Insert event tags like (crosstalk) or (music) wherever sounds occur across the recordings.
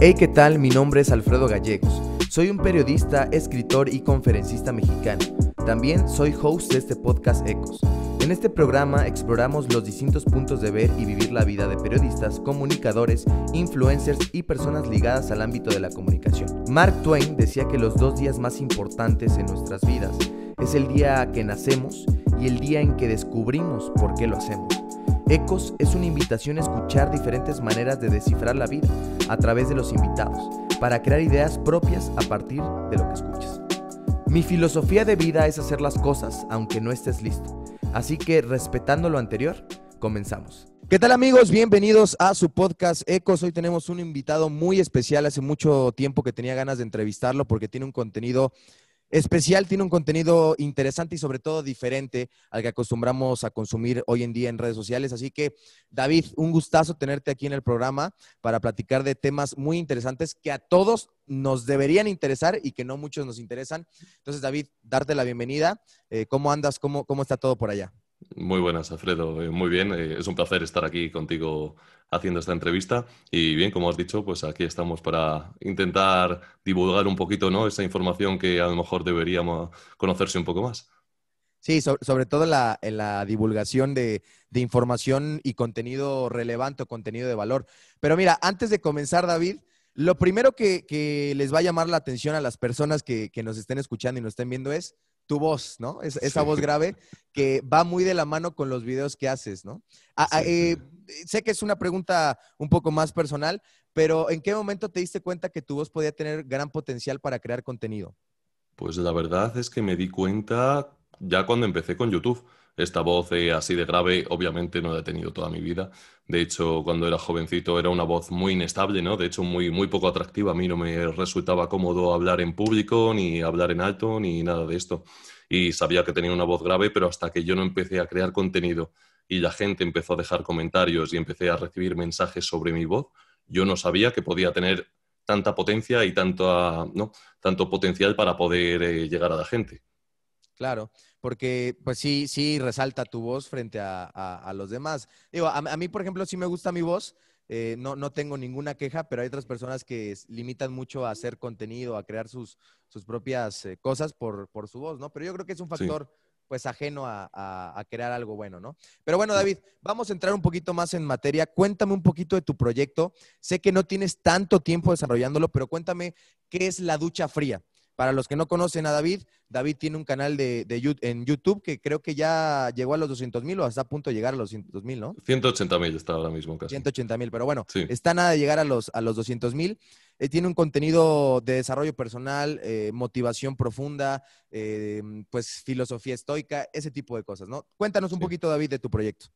Hey, ¿qué tal? Mi nombre es Alfredo Gallegos. Soy un periodista, escritor y conferencista mexicano. También soy host de este podcast Ecos. En este programa exploramos los distintos puntos de ver y vivir la vida de periodistas, comunicadores, influencers y personas ligadas al ámbito de la comunicación. Mark Twain decía que los dos días más importantes en nuestras vidas es el día que nacemos y el día en que descubrimos por qué lo hacemos. Ecos es una invitación a escuchar diferentes maneras de descifrar la vida a través de los invitados, para crear ideas propias a partir de lo que escuchas. Mi filosofía de vida es hacer las cosas aunque no estés listo. Así que respetando lo anterior, comenzamos. ¿Qué tal amigos? Bienvenidos a su podcast Ecos. Hoy tenemos un invitado muy especial. Hace mucho tiempo que tenía ganas de entrevistarlo porque tiene un contenido especial, tiene un contenido interesante y sobre todo diferente al que acostumbramos a consumir hoy en día en redes sociales. Así que, David, un gustazo tenerte aquí en el programa para platicar de temas muy interesantes que a todos nos deberían interesar y que no muchos nos interesan. Entonces, David, darte la bienvenida. Eh, ¿Cómo andas? ¿Cómo, ¿Cómo está todo por allá? Muy buenas, Alfredo. Eh, muy bien. Eh, es un placer estar aquí contigo haciendo esta entrevista. Y bien, como has dicho, pues aquí estamos para intentar divulgar un poquito ¿no? esa información que a lo mejor deberíamos conocerse un poco más. Sí, sobre todo en la divulgación de, información y contenido relevante o contenido de valor. Pero mira, antes de comenzar, David, lo primero que, les va a llamar la atención a las personas que, que nos estén escuchando y nos estén viendo es tu voz, ¿no? esa voz grave que va muy de la mano con los videos que haces, ¿no? Ah, ah, eh, sé que es una pregunta un poco más personal, pero ¿en qué momento te diste cuenta que tu voz podía tener gran potencial para crear contenido? Pues la verdad es que me di cuenta ya cuando empecé con YouTube. Esta voz así de grave, obviamente no la he tenido toda mi vida. De hecho, cuando era jovencito era una voz muy inestable, ¿no? De hecho, muy, muy poco atractiva. A mí no me resultaba cómodo hablar en público, ni hablar en alto, ni nada de esto. Y sabía que tenía una voz grave, pero hasta que yo no empecé a crear contenido y la gente empezó a dejar comentarios y empecé a recibir mensajes sobre mi voz, yo no sabía que podía tener tanta potencia y tanto, ¿no? tanto potencial para poder eh, llegar a la gente. Claro, porque pues sí, sí resalta tu voz frente a, los demás. Digo, a, mí, por ejemplo, sí me gusta mi voz, eh, no, no tengo ninguna queja, pero hay otras personas que limitan mucho a hacer contenido, a crear sus, sus propias eh, cosas por, por, su voz, ¿no? Pero yo creo que es un factor pues ajeno a, a, crear algo bueno, ¿no? Pero bueno, David, vamos a entrar un poquito más en materia. Cuéntame un poquito de tu proyecto. Sé que no tienes tanto tiempo desarrollándolo, pero cuéntame qué es la ducha fría. Para los que no conocen a David, David tiene un canal de, en YouTube que creo que ya llegó a los 200 mil o está a punto de llegar a los 200 mil, ¿no? 180 mil está ahora mismo casi. 180 mil, pero bueno, está nada de llegar a los, a los 200 mil. Eh, tiene un contenido de desarrollo personal, eh, motivación profunda, eh, pues filosofía estoica, ese tipo de cosas, ¿no? Cuéntanos un poquito, David, de tu proyecto.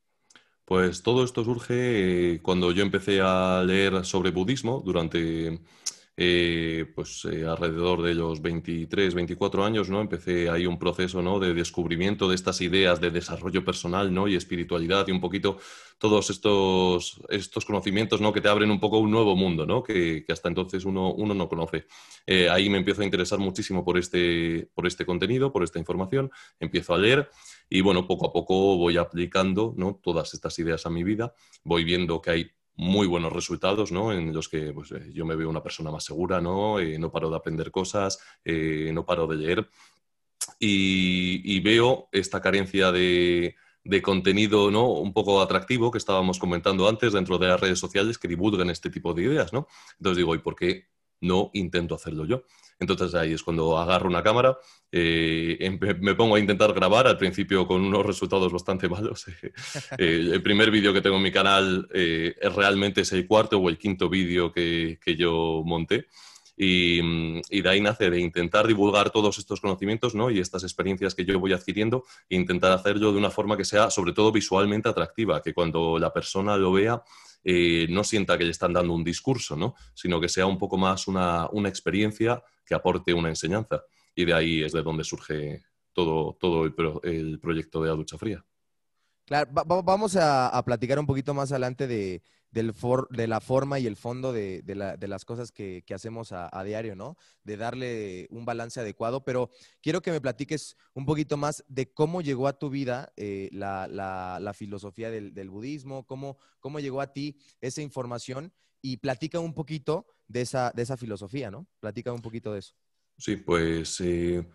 Pues todo esto surge cuando yo empecé a leer sobre budismo durante eh, pues eh, alrededor de los 23, 24 años, ¿no? Empecé ahí un proceso, ¿no? De descubrimiento de estas ideas de desarrollo personal, ¿no? Y espiritualidad y un poquito todos estos, estos conocimientos, ¿no? Que te abren un poco un nuevo mundo, ¿no? Que, hasta entonces uno, uno no conoce. Eh, ahí me empiezo a interesar muchísimo por este, por este contenido, por esta información, empiezo a leer y, bueno, poco a poco voy aplicando, ¿no? Todas estas ideas a mi vida, voy viendo que hay muy buenos resultados, ¿no? En los que pues, eh, yo me veo una persona más segura, ¿no? Eh, no paro de aprender cosas, eh, no paro de leer. Y, veo esta carencia de, de, contenido, ¿no? Un poco atractivo que estábamos comentando antes dentro de las redes sociales que divulguen este tipo de ideas, ¿no? Entonces digo, ¿y por qué no intento hacerlo yo? Entonces ahí es cuando agarro una cámara, eh, me pongo a intentar grabar, al principio con unos resultados bastante malos. (laughs) Eh, el primer vídeo que tengo en mi canal eh, realmente es el cuarto o el quinto vídeo que, que yo monté. Y, de ahí nace de intentar divulgar todos estos conocimientos ¿no? y estas experiencias que yo voy adquiriendo e intentar hacerlo de una forma que sea sobre todo visualmente atractiva, que cuando la persona lo vea eh, no sienta que le están dando un discurso, ¿no? sino que sea un poco más una, experiencia que aporte una enseñanza. Y de ahí es de donde surge todo, todo el, proyecto de la ducha fría. Claro, vamos a, platicar un poquito más adelante de, de la forma y el fondo de, las cosas que, hacemos a, diario, ¿no? De darle un balance adecuado, pero quiero que me platiques un poquito más de cómo llegó a tu vida eh, la, filosofía del, budismo, cómo, llegó a ti esa información y platica un poquito de esa, de esa filosofía, ¿no? Platica un poquito de eso. Sí, pues eh,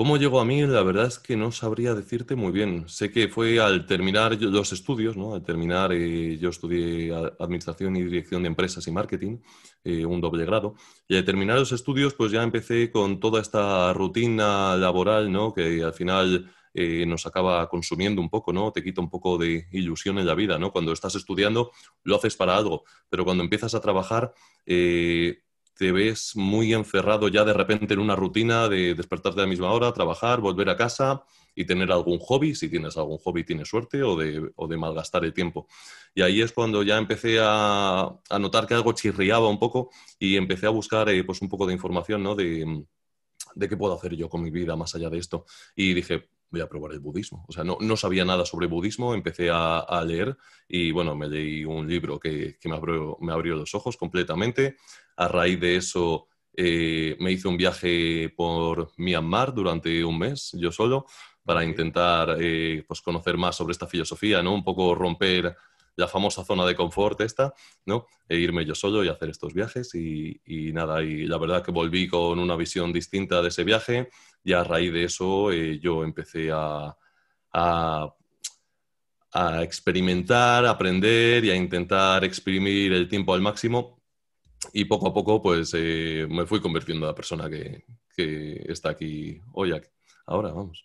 ¿Cómo llegó a mí? La verdad es que no sabría decirte muy bien. Sé que fue al terminar los estudios, ¿no? Al terminar, eh, yo estudié Administración y Dirección de Empresas y Marketing, eh, un doble grado, y al terminar los estudios, pues ya empecé con toda esta rutina laboral, ¿no? Que al final eh, nos acaba consumiendo un poco, ¿no? Te quita un poco de ilusión en la vida, ¿no? Cuando estás estudiando, lo haces para algo, pero cuando empiezas a trabajar, te ves muy encerrado ya de repente en una rutina de despertarte a la misma hora, trabajar, volver a casa y tener algún hobby, si tienes algún hobby tienes suerte, o de, o de malgastar el tiempo. Y ahí es cuando ya empecé a, notar que algo chirriaba un poco y empecé a buscar eh, pues un poco de información ¿no? de, de qué puedo hacer yo con mi vida más allá de esto. Y dije, voy a probar el budismo. O sea, no, no sabía nada sobre budismo, empecé a, leer y bueno, me leí un libro que, que me, abrió, me, abrió, los ojos completamente. A raíz de eso eh, me hice un viaje por Myanmar durante un mes, yo solo, para intentar eh, pues conocer más sobre esta filosofía, ¿no? Un poco romper la famosa zona de confort esta, ¿no? E irme yo solo y hacer estos viajes y, y, nada, y la verdad que volví con una visión distinta de ese viaje y a raíz de eso eh, yo empecé a, a, a, experimentar, a aprender y a intentar exprimir el tiempo al máximo y poco a poco pues eh, me fui convirtiendo en la persona que, que está aquí hoy, ahora, vamos.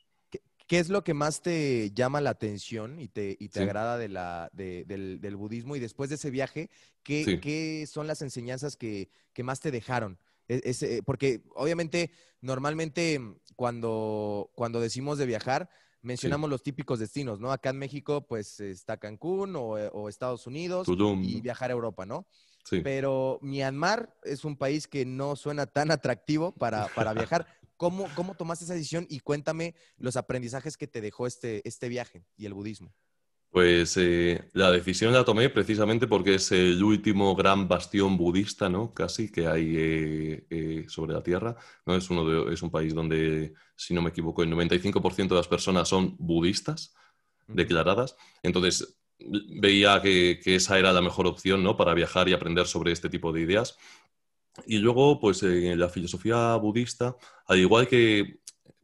¿Qué es lo que más te llama la atención y te, y te agrada de la, del, del, budismo? Y después de ese viaje, ¿qué, ¿qué son las enseñanzas que, que, más te dejaron? Es, eh, porque obviamente, normalmente cuando, cuando decimos de viajar, mencionamos los típicos destinos, ¿no? Acá en México, pues está Cancún o, eh, o Estados Unidos y viajar a Europa, ¿no? Sí. Pero Myanmar es un país que no suena tan atractivo para, para viajar. (laughs) ¿Cómo, ¿Cómo tomaste esa decisión? Y cuéntame los aprendizajes que te dejó este, este viaje y el budismo. Pues eh, la decisión la tomé precisamente porque es el último gran bastión budista, ¿no? Casi que hay eh, eh, sobre la Tierra. ¿no? Es, uno de, es un país donde, si no me equivoco, el 95% de las personas son budistas declaradas. Entonces, veía que, esa era la mejor opción, ¿no? Para viajar y aprender sobre este tipo de ideas. Y luego, pues en la filosofía budista, al igual que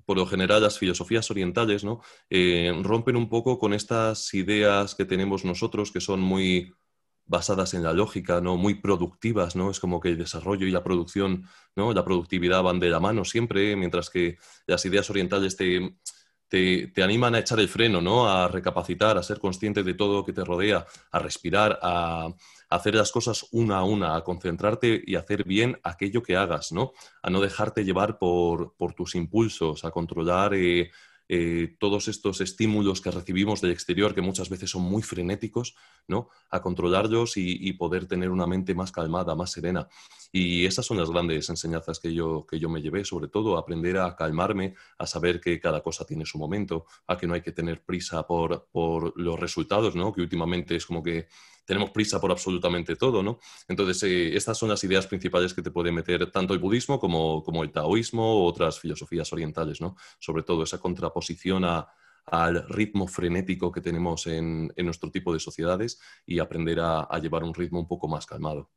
por lo general las filosofías orientales, ¿no? Eh, rompen un poco con estas ideas que tenemos nosotros que son muy basadas en la lógica, ¿no? Muy productivas, ¿no? Es como que el desarrollo y la producción, ¿no? La productividad van de la mano siempre, mientras que las ideas orientales te, te, animan a echar el freno, ¿no? A recapacitar, a ser consciente de todo lo que te rodea, a respirar, a, hacer las cosas una a una, a concentrarte y hacer bien aquello que hagas, ¿no? A no dejarte llevar por, tus impulsos, a controlar eh, eh, todos estos estímulos que recibimos del exterior, que muchas veces son muy frenéticos, ¿no? A controlarlos y, poder tener una mente más calmada, más serena. Y esas son las grandes enseñanzas que yo, que yo me llevé, sobre todo, aprender a calmarme, a saber que cada cosa tiene su momento, a que no hay que tener prisa por, por los resultados, ¿no? Que últimamente es como que tenemos prisa por absolutamente todo, ¿no? Entonces, eh, estas son las ideas principales que te puede meter tanto el budismo como, como el taoísmo u otras filosofías orientales, ¿no? Sobre todo esa contraposición al ritmo frenético que tenemos en, nuestro tipo de sociedades y aprender a, llevar un ritmo un poco más calmado.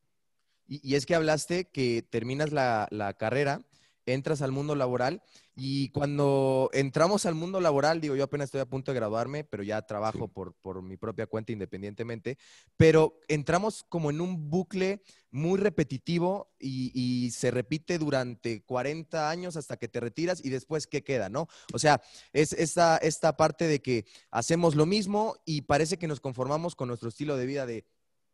Y, es que hablaste que terminas la, la carrera entras al mundo laboral y cuando entramos al mundo laboral, digo, yo apenas estoy a punto de graduarme, pero ya trabajo por, por, mi propia cuenta independientemente, pero entramos como en un bucle muy repetitivo y, y, se repite durante 40 años hasta que te retiras y después, ¿qué queda? ¿No? O sea, es esta, esta parte de que hacemos lo mismo y parece que nos conformamos con nuestro estilo de vida de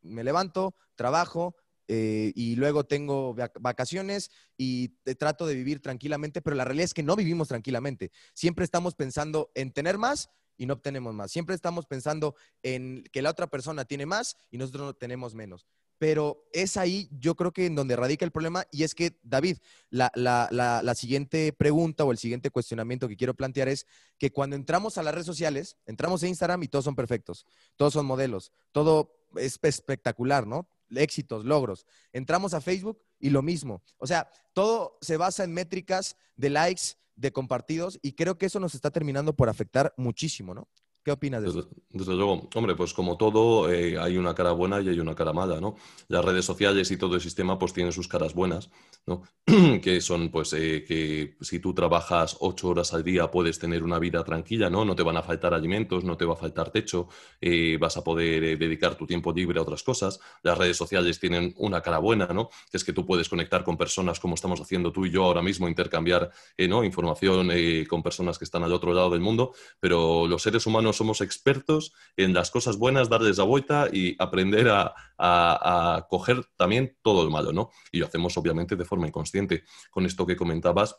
me levanto, trabajo, eh, y luego tengo vacaciones y trato de vivir tranquilamente, pero la realidad es que no vivimos tranquilamente. Siempre estamos pensando en tener más y no obtenemos más. Siempre estamos pensando en que la otra persona tiene más y nosotros no tenemos menos. pero es ahí yo creo que en donde radica el problema y es que, David, la, la, siguiente pregunta o el siguiente cuestionamiento que quiero plantear es que cuando entramos a las redes sociales, entramos a Instagram y todos son perfectos, todos son modelos, todo es espectacular, ¿no? Éxitos, logros. Entramos a Facebook y lo mismo. O sea, todo se basa en métricas de likes, de compartidos y creo que eso nos está terminando por afectar muchísimo, ¿no? ¿Qué opinas de eso? Desde, luego, hombre, pues como todo, eh, hay una cara buena y hay una cara mala, ¿no? Las redes sociales y todo el sistema pues tienen sus caras buenas, ¿no? (clears throat) que son pues eh, que si tú trabajas ocho horas al día puedes tener una vida tranquila, ¿no? No te van a faltar alimentos, no te va a faltar techo, eh, vas a poder dedicar tu tiempo libre a otras cosas. Las redes sociales tienen una cara buena, ¿no? Que es que tú puedes conectar con personas como estamos haciendo tú y yo ahora mismo, intercambiar ¿no? información con personas que están al otro lado del mundo, pero los seres humanos somos expertos en las cosas buenas, darles la vuelta y aprender a, coger también todo el malo, ¿no? Y lo hacemos obviamente de forma inconsciente. Con esto que comentabas,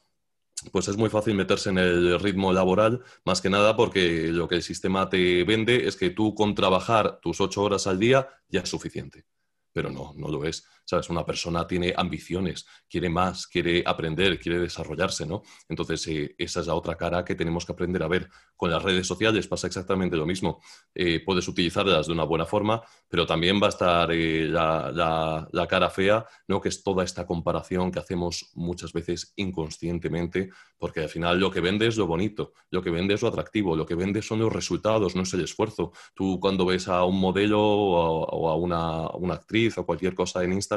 pues es muy fácil meterse en el ritmo laboral, más que nada porque lo que el sistema te vende es que tú con trabajar tus ocho horas al día ya es suficiente. Pero no, no lo es. ¿Sabes? Una persona tiene ambiciones, quiere más, quiere aprender, quiere desarrollarse, ¿no? Entonces, eh, esa es la otra cara que tenemos que aprender a ver. Con las redes sociales pasa exactamente lo mismo. Eh, puedes utilizarlas de una buena forma, pero también va a estar eh, la, cara fea, ¿no? Que es toda esta comparación que hacemos muchas veces inconscientemente, porque al final lo que vende es lo bonito, lo que vende es lo atractivo, lo que vende son los resultados, no es el esfuerzo. Tú cuando ves a un modelo o a, una actriz o cualquier cosa en Instagram,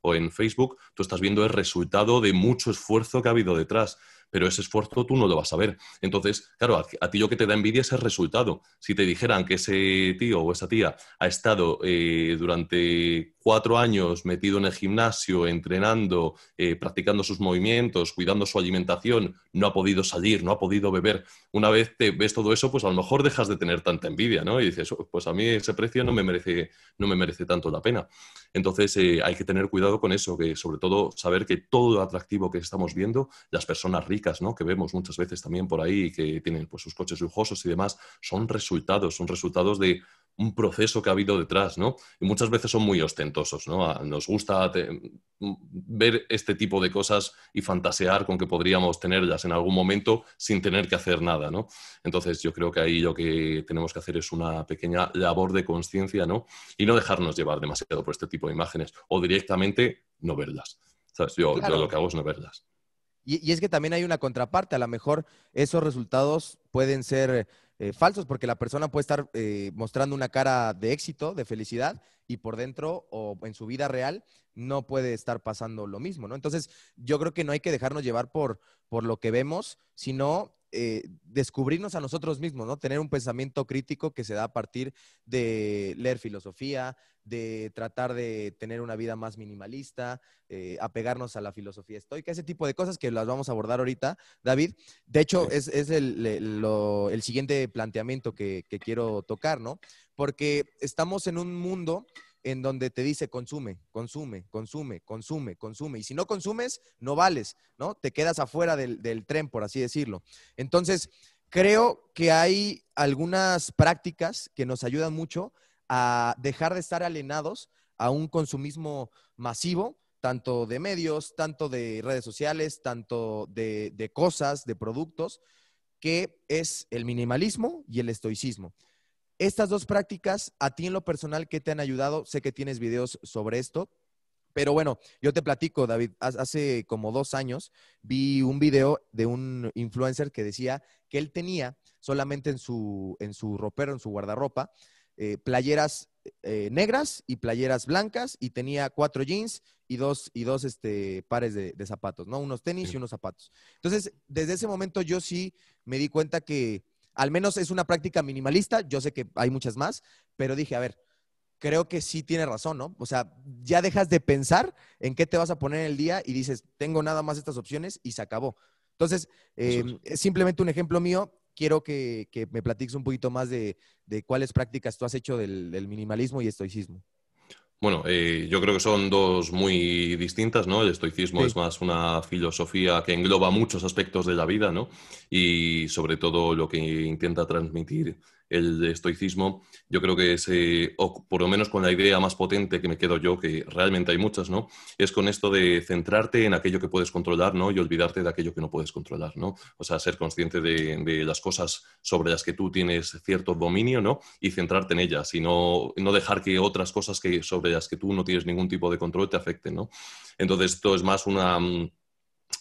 o en Facebook, tú estás viendo el resultado de mucho esfuerzo que ha habido detrás pero ese esfuerzo tú no lo vas a ver. Entonces, claro, a, ti lo que te da envidia es el resultado. Si te dijeran que ese tío o esa tía ha estado eh, durante cuatro años metido en el gimnasio, entrenando, eh, practicando sus movimientos, cuidando su alimentación, no ha podido salir, no ha podido beber. Una vez te ves todo eso, pues a lo mejor dejas de tener tanta envidia, ¿no? Y dices, oh, pues a mí ese precio no me merece, no me merece tanto la pena. Entonces eh, hay que tener cuidado con eso, que sobre todo saber que todo lo atractivo que estamos viendo, las personas ricas, ¿no? Que vemos muchas veces también por ahí, que tienen pues, sus coches lujosos y demás, son resultados, son resultados de un proceso que ha habido detrás, ¿no? Y muchas veces son muy ostentosos, ¿no? Nos gusta ver este tipo de cosas y fantasear con que podríamos tenerlas en algún momento sin tener que hacer nada, ¿no? Entonces yo creo que ahí lo que tenemos que hacer es una pequeña labor de conciencia, ¿no? Y no dejarnos llevar demasiado por este tipo de imágenes o directamente no verlas. Yo, yo lo que hago es no verlas. Y, es que también hay una contraparte. A lo mejor esos resultados pueden ser eh, falsos porque la persona puede estar eh, mostrando una cara de éxito, de felicidad, y por dentro o en su vida real no puede estar pasando lo mismo, ¿no? Entonces, yo creo que no hay que dejarnos llevar por, por lo que vemos, sino eh, descubrirnos a nosotros mismos, ¿no? Tener un pensamiento crítico que se da a partir de leer filosofía, de tratar de tener una vida más minimalista, eh, apegarnos a la filosofía estoica, ese tipo de cosas que las vamos a abordar ahorita, David. De hecho, es, el, siguiente planteamiento que, que quiero tocar, ¿no? Porque estamos en un mundo en donde te dice consume, consume, consume, consume, consume. Y si no consumes, no vales, ¿no? Te quedas afuera del, tren, por así decirlo. Entonces, creo que hay algunas prácticas que nos ayudan mucho a dejar de estar alienados a un consumismo masivo, tanto de medios, tanto de redes sociales, tanto de, de cosas, de productos, que es el minimalismo y el estoicismo. Estas dos prácticas, a ti en lo personal, ¿qué te han ayudado? Sé que tienes videos sobre esto, pero bueno, yo te platico, David, hace como dos años vi un video de un influencer que decía que él tenía solamente en su, en su ropero, en su guardarropa, eh, playeras eh, negras y playeras blancas y tenía cuatro jeans y dos, y dos este, pares de, zapatos, ¿no? Unos tenis y unos zapatos. Entonces, desde ese momento yo sí me di cuenta que al menos es una práctica minimalista, yo sé que hay muchas más, pero dije, a ver, creo que sí tiene razón, ¿no? O sea, ya dejas de pensar en qué te vas a poner en el día y dices, tengo nada más estas opciones y se acabó. Entonces, em, es simplemente un ejemplo mío. Quiero que, me platiques un poquito más de, cuáles prácticas tú has hecho del minimalismo y estoicismo. Bueno, eh, yo creo que son dos muy distintas, ¿no? El estoicismo es más una filosofía que engloba muchos aspectos de la vida, ¿no? Y sobre todo lo que intenta transmitir el estoicismo, yo creo que es, o por lo menos con la idea más potente que me quedo yo, que realmente hay muchas, ¿no? Es con esto de centrarte en aquello que puedes controlar, ¿no? Y olvidarte de aquello que no puedes controlar, ¿no? O sea, ser consciente de, de las cosas sobre las que tú tienes cierto dominio, ¿no? Y centrarte en ellas y no, no dejar que otras cosas que, sobre las que tú no tienes ningún tipo de control te afecten, ¿no? Entonces, esto es más una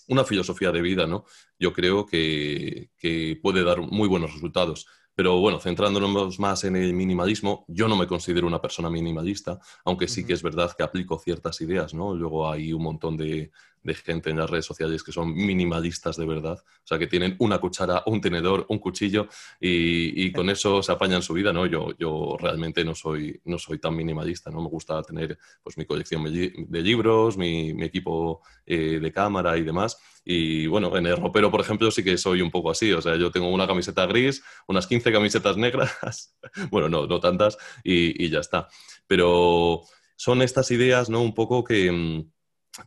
una filosofía de vida, ¿no? Yo creo que, que, puede dar muy buenos resultados. Pero bueno, centrándonos más en el minimalismo, yo no me considero una persona minimalista, aunque sí que es verdad que aplico ciertas ideas, ¿no? Luego hay un montón de, gente en las redes sociales que son minimalistas de verdad, o sea, que tienen una cuchara, un tenedor, un cuchillo y, con eso se apañan su vida, ¿no? Yo, yo realmente no soy, no soy tan minimalista, ¿no? Me gusta tener pues mi colección de libros, mi, equipo eh, de cámara y demás y bueno, en el ropero, por ejemplo, sí que soy un poco así. O sea, yo tengo una camiseta gris, unas 15 camisetas negras, (laughs) bueno, no, no tantas, y, ya está. Pero son estas ideas, ¿no? Un poco que, mm,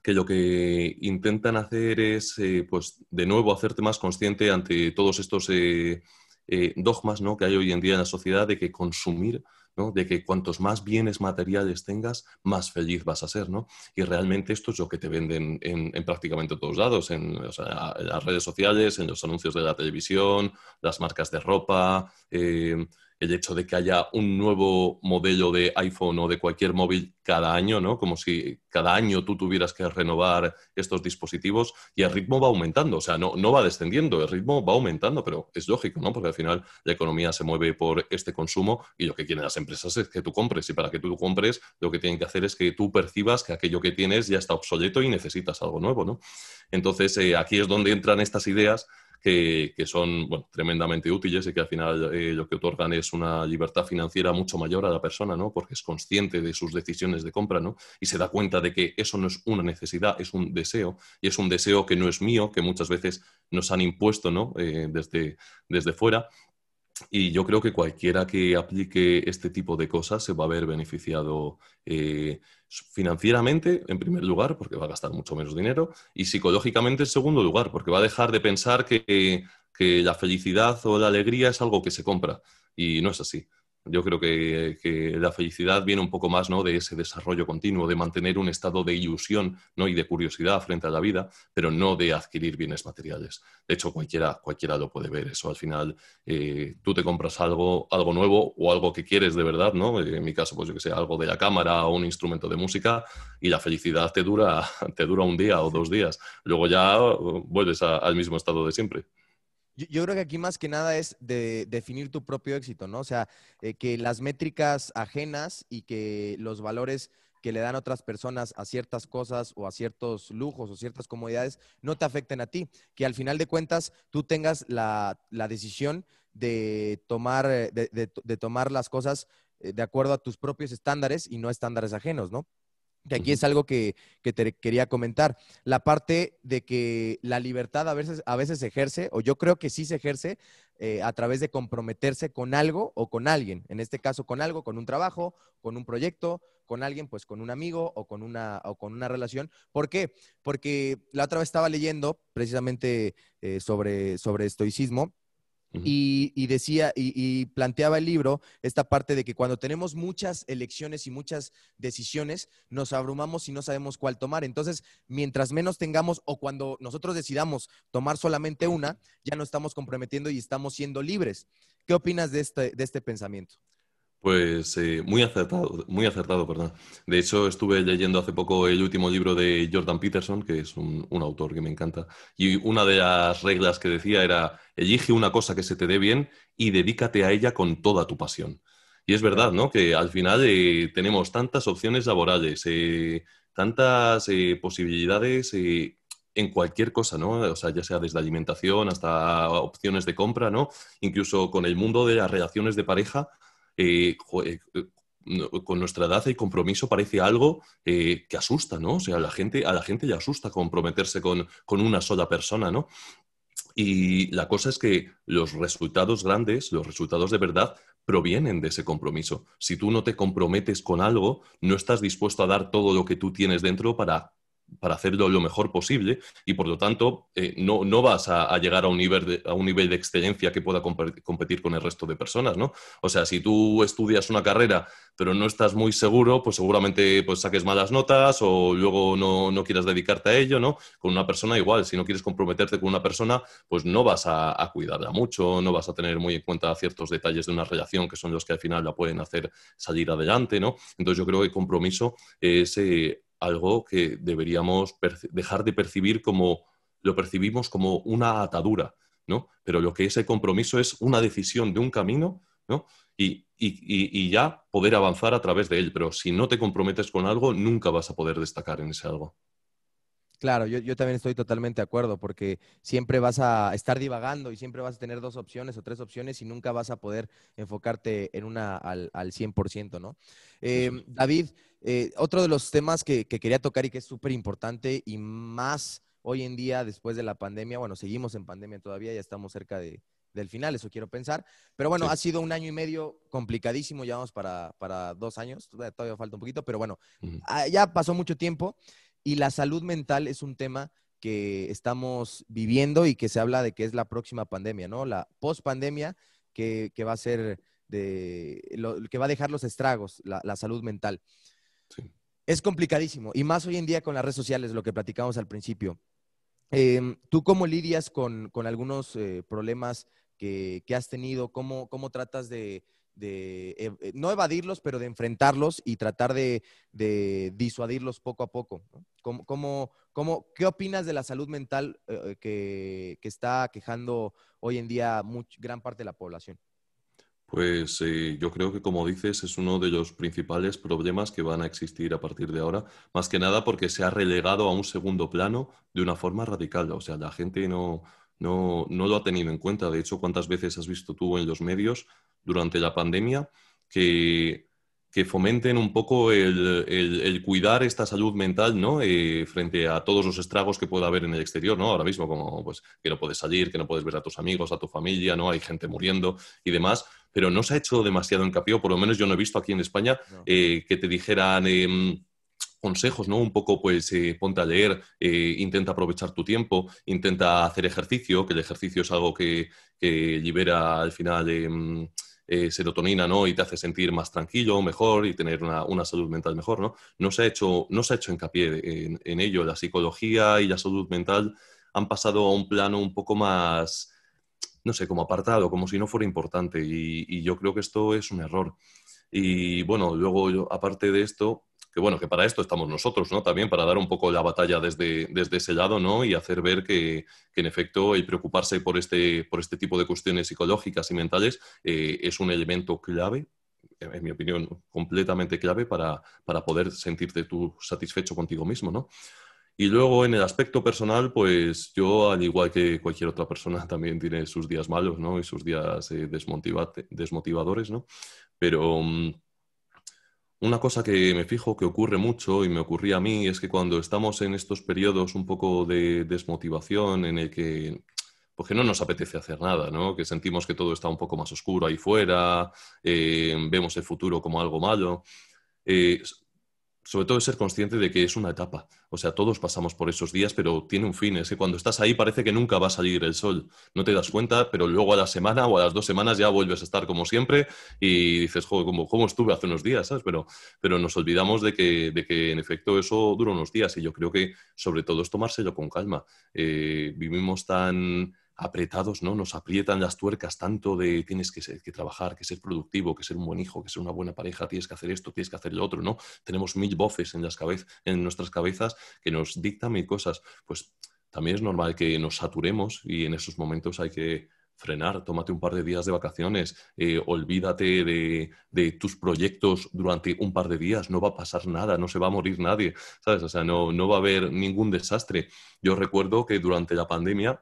que lo que intentan hacer es, eh, pues, de nuevo, hacerte más consciente ante todos estos eh, eh, dogmas, ¿no? Que hay hoy en día en la sociedad de que consumir de que cuantos más bienes materiales tengas, más feliz vas a ser, ¿no? Y realmente esto es lo que te venden en, prácticamente todos lados, en, las redes sociales, en los anuncios de la televisión, las marcas de ropa, el hecho de que haya un nuevo modelo de iPhone o de cualquier móvil cada año, ¿no? Como si cada año tú tuvieras que renovar estos dispositivos y el ritmo va aumentando, o sea, no, no va descendiendo, el ritmo va aumentando, pero es lógico, ¿no? Porque al final la economía se mueve por este consumo y lo que quieren las empresas es que tú compres y para que tú compres lo que tienen que hacer es que tú percibas que aquello que tienes ya está obsoleto y necesitas algo nuevo, ¿no? Entonces, eh, aquí es donde entran estas ideas que, son tremendamente útiles y que al final eh, lo que otorgan es una libertad financiera mucho mayor a la persona, ¿no? porque es consciente de sus decisiones de compra ¿no? y se da cuenta de que eso no es una necesidad, es un deseo y es un deseo que no es mío, que muchas veces nos han impuesto ¿no? Eh, desde, desde fuera y yo creo que cualquiera que aplique este tipo de cosas se va a ver beneficiado eh, financieramente, en primer lugar, porque va a gastar mucho menos dinero, y psicológicamente, en segundo lugar, porque va a dejar de pensar que la felicidad o la alegría es algo que se compra. Y no es así. Yo creo que, la felicidad viene un poco más ¿no? de ese desarrollo continuo, de mantener un estado de ilusión ¿no? y de curiosidad frente a la vida, pero no de adquirir bienes materiales. De hecho, cualquiera, cualquiera lo puede ver. Eso al final, eh, tú te compras algo, algo nuevo o algo que quieres de verdad, ¿no? En mi caso, pues yo que sé, algo de la cámara o un instrumento de música y la felicidad te dura, (laughs) te dura un día o dos días. Luego ya uh, vuelves al mismo estado de siempre. Yo, creo que aquí más que nada es de definir tu propio éxito, ¿no? O sea, eh, que las métricas ajenas y que los valores que le dan otras personas a ciertas cosas o a ciertos lujos o ciertas comodidades no te afecten a ti. Que al final de cuentas tú tengas la, decisión de tomar, eh, de, tomar las cosas eh, de acuerdo a tus propios estándares y no estándares ajenos, ¿no? Que aquí es algo que, te quería comentar. La parte de que la libertad a veces, a veces se ejerce, o yo creo que sí se ejerce, eh, a través de comprometerse con algo o con alguien. En este caso, con algo, con un trabajo, con un proyecto, con alguien, pues con un amigo o con una, o con una relación. ¿Por qué? Porque la otra vez estaba leyendo precisamente eh, sobre, sobre estoicismo y, decía y, planteaba el libro esta parte de que cuando tenemos muchas elecciones y muchas decisiones, nos abrumamos y no sabemos cuál tomar. Entonces, mientras menos tengamos o cuando nosotros decidamos tomar solamente una, ya no estamos comprometiendo y estamos siendo libres. ¿Qué opinas de este, de este pensamiento? Pues eh, muy acertado, muy acertado, perdón. De hecho, estuve leyendo hace poco el último libro de Jordan Peterson, que es un, autor que me encanta, y una de las reglas que decía era, elige una cosa que se te dé bien y dedícate a ella con toda tu pasión. Y es verdad, ¿no? Que al final eh, tenemos tantas opciones laborales, eh, tantas posibilidades en cualquier cosa, ¿no? O sea, ya sea desde alimentación hasta opciones de compra, ¿no? Incluso con el mundo de las relaciones de pareja eh, eh, con nuestra edad y compromiso parece algo eh, que asusta, ¿no? O sea, a la gente, a la gente le asusta comprometerse con, una sola persona, ¿no? Y la cosa es que los resultados grandes, los resultados de verdad, provienen de ese compromiso. Si tú no te comprometes con algo, no estás dispuesto a dar todo lo que tú tienes dentro para para hacerlo lo mejor posible y por lo tanto eh, no, no, vas a, llegar a un, nivel de, a un nivel de excelencia que pueda competir con el resto de personas, ¿no? O sea, si tú estudias una carrera pero no estás muy seguro, pues seguramente pues, saques malas notas o luego no, no quieras dedicarte a ello, ¿no? Con una persona igual, si no quieres comprometerte con una persona, pues no vas a, cuidarla mucho, no vas a tener muy en cuenta ciertos detalles de una relación que son los que al final la pueden hacer salir adelante, ¿no? Entonces yo creo que el compromiso es eh, algo que deberíamos dejar de percibir como, lo percibimos como una atadura, ¿no? Pero lo que es el compromiso es una decisión de un camino, ¿no? Y, y, ya poder avanzar a través de él. Pero si no te comprometes con algo, nunca vas a poder destacar en ese algo. Claro, yo, también estoy totalmente de acuerdo, porque siempre vas a estar divagando y siempre vas a tener dos opciones o tres opciones y nunca vas a poder enfocarte en una al, al 100%, ¿no? Em, David, eh, otro de los temas que, quería tocar y que es súper importante y más hoy en día después de la pandemia, bueno, seguimos en pandemia todavía, ya estamos cerca de, del final, eso quiero pensar, pero bueno, ha sido un año y medio complicadísimo, ya vamos para, para dos años, todavía falta un poquito, pero bueno, ah, ya pasó mucho tiempo. Y la salud mental es un tema que estamos viviendo y que se habla de que es la próxima pandemia, ¿no? La post-pandemia que, va a ser de, que va a dejar los estragos, la, salud mental. Es complicadísimo, y más hoy en día con las redes sociales, lo que platicamos al principio. Em, ¿Tú cómo lidias con, algunos eh, problemas que, has tenido? ¿Cómo, cómo tratas de, de eh, no evadirlos, pero de enfrentarlos y tratar de, disuadirlos poco a poco. qué opinas de la salud mental eh, que, está quejando hoy en día gran parte de la población? Pues eh, yo creo que, como dices, es uno de los principales problemas que van a existir a partir de ahora, más que nada porque se ha relegado a un segundo plano de una forma radical. O sea, la gente no, no, no lo ha tenido en cuenta. De hecho, ¿cuántas veces has visto tú en los medios durante la pandemia que, fomenten un poco el, cuidar esta salud mental ¿no? Eh, frente a todos los estragos que pueda haber en el exterior, ¿no? Ahora mismo, como pues, que no puedes salir, que no puedes ver a tus amigos, a tu familia, ¿no? Hay gente muriendo y demás, pero no se ha hecho demasiado hincapié, o por lo menos yo no he visto aquí en España, eh, que te dijeran... Em, consejos, ¿no? Un poco, pues, eh, ponte a leer, intenta aprovechar tu tiempo, intenta hacer ejercicio, que el ejercicio es algo que, libera al final eh, serotonina, ¿no? Y te hace sentir más tranquilo, mejor y tener una, salud mental mejor, ¿no? No se ha hecho, no se ha hecho hincapié en, ello. La psicología y la salud mental han pasado a un plano un poco más, no sé, como apartado, como si no fuera importante. y yo creo que esto es un error. Y bueno, luego, aparte de esto, que bueno, que para esto estamos nosotros, ¿no? También para dar un poco la batalla desde, desde ese lado, ¿no? Y hacer ver que, en efecto el preocuparse por este, por este tipo de cuestiones psicológicas y mentales eh, es un elemento clave en mi opinión, completamente clave para, para, poder sentirte tú satisfecho contigo mismo, ¿no? Y luego en el aspecto personal, pues yo, al igual que cualquier otra persona, (laughs) también tiene sus días malos, ¿no? Y sus días eh, desmotivadores, ¿no? Pero... Mm, una cosa que me fijo que ocurre mucho y me ocurría a mí es que cuando estamos en estos periodos un poco de desmotivación en el que porque no nos apetece hacer nada, ¿no? Que sentimos que todo está un poco más oscuro ahí fuera, eh, vemos el futuro como algo malo. Eh, sobre todo ser consciente de que es una etapa. O sea, todos pasamos por esos días, pero tiene un fin. Es que cuando estás ahí parece que nunca va a salir el sol. No te das cuenta, pero luego a la semana o a las dos semanas ya vuelves a estar como siempre y dices, joder, ¿cómo, estuve hace unos días? ¿sabes? Pero, pero nos olvidamos de que, de que en efecto eso dura unos días y yo creo que sobre todo es tomárselo con calma. Eh, vivimos tan apretados, ¿no? Nos aprietan las tuercas tanto de tienes que, ser, que trabajar, que ser productivo, que ser un buen hijo, que ser una buena pareja, tienes que hacer esto, tienes que hacer lo otro, ¿no? Tenemos mil voces en, las en nuestras cabezas que nos dictan mil cosas. Pues también es normal que nos saturemos y en esos momentos hay que frenar, tómate un par de días de vacaciones, eh, olvídate de, tus proyectos durante un par de días, no va a pasar nada, no se va a morir nadie, ¿sabes? O sea, no, no va a haber ningún desastre. Yo recuerdo que durante la pandemia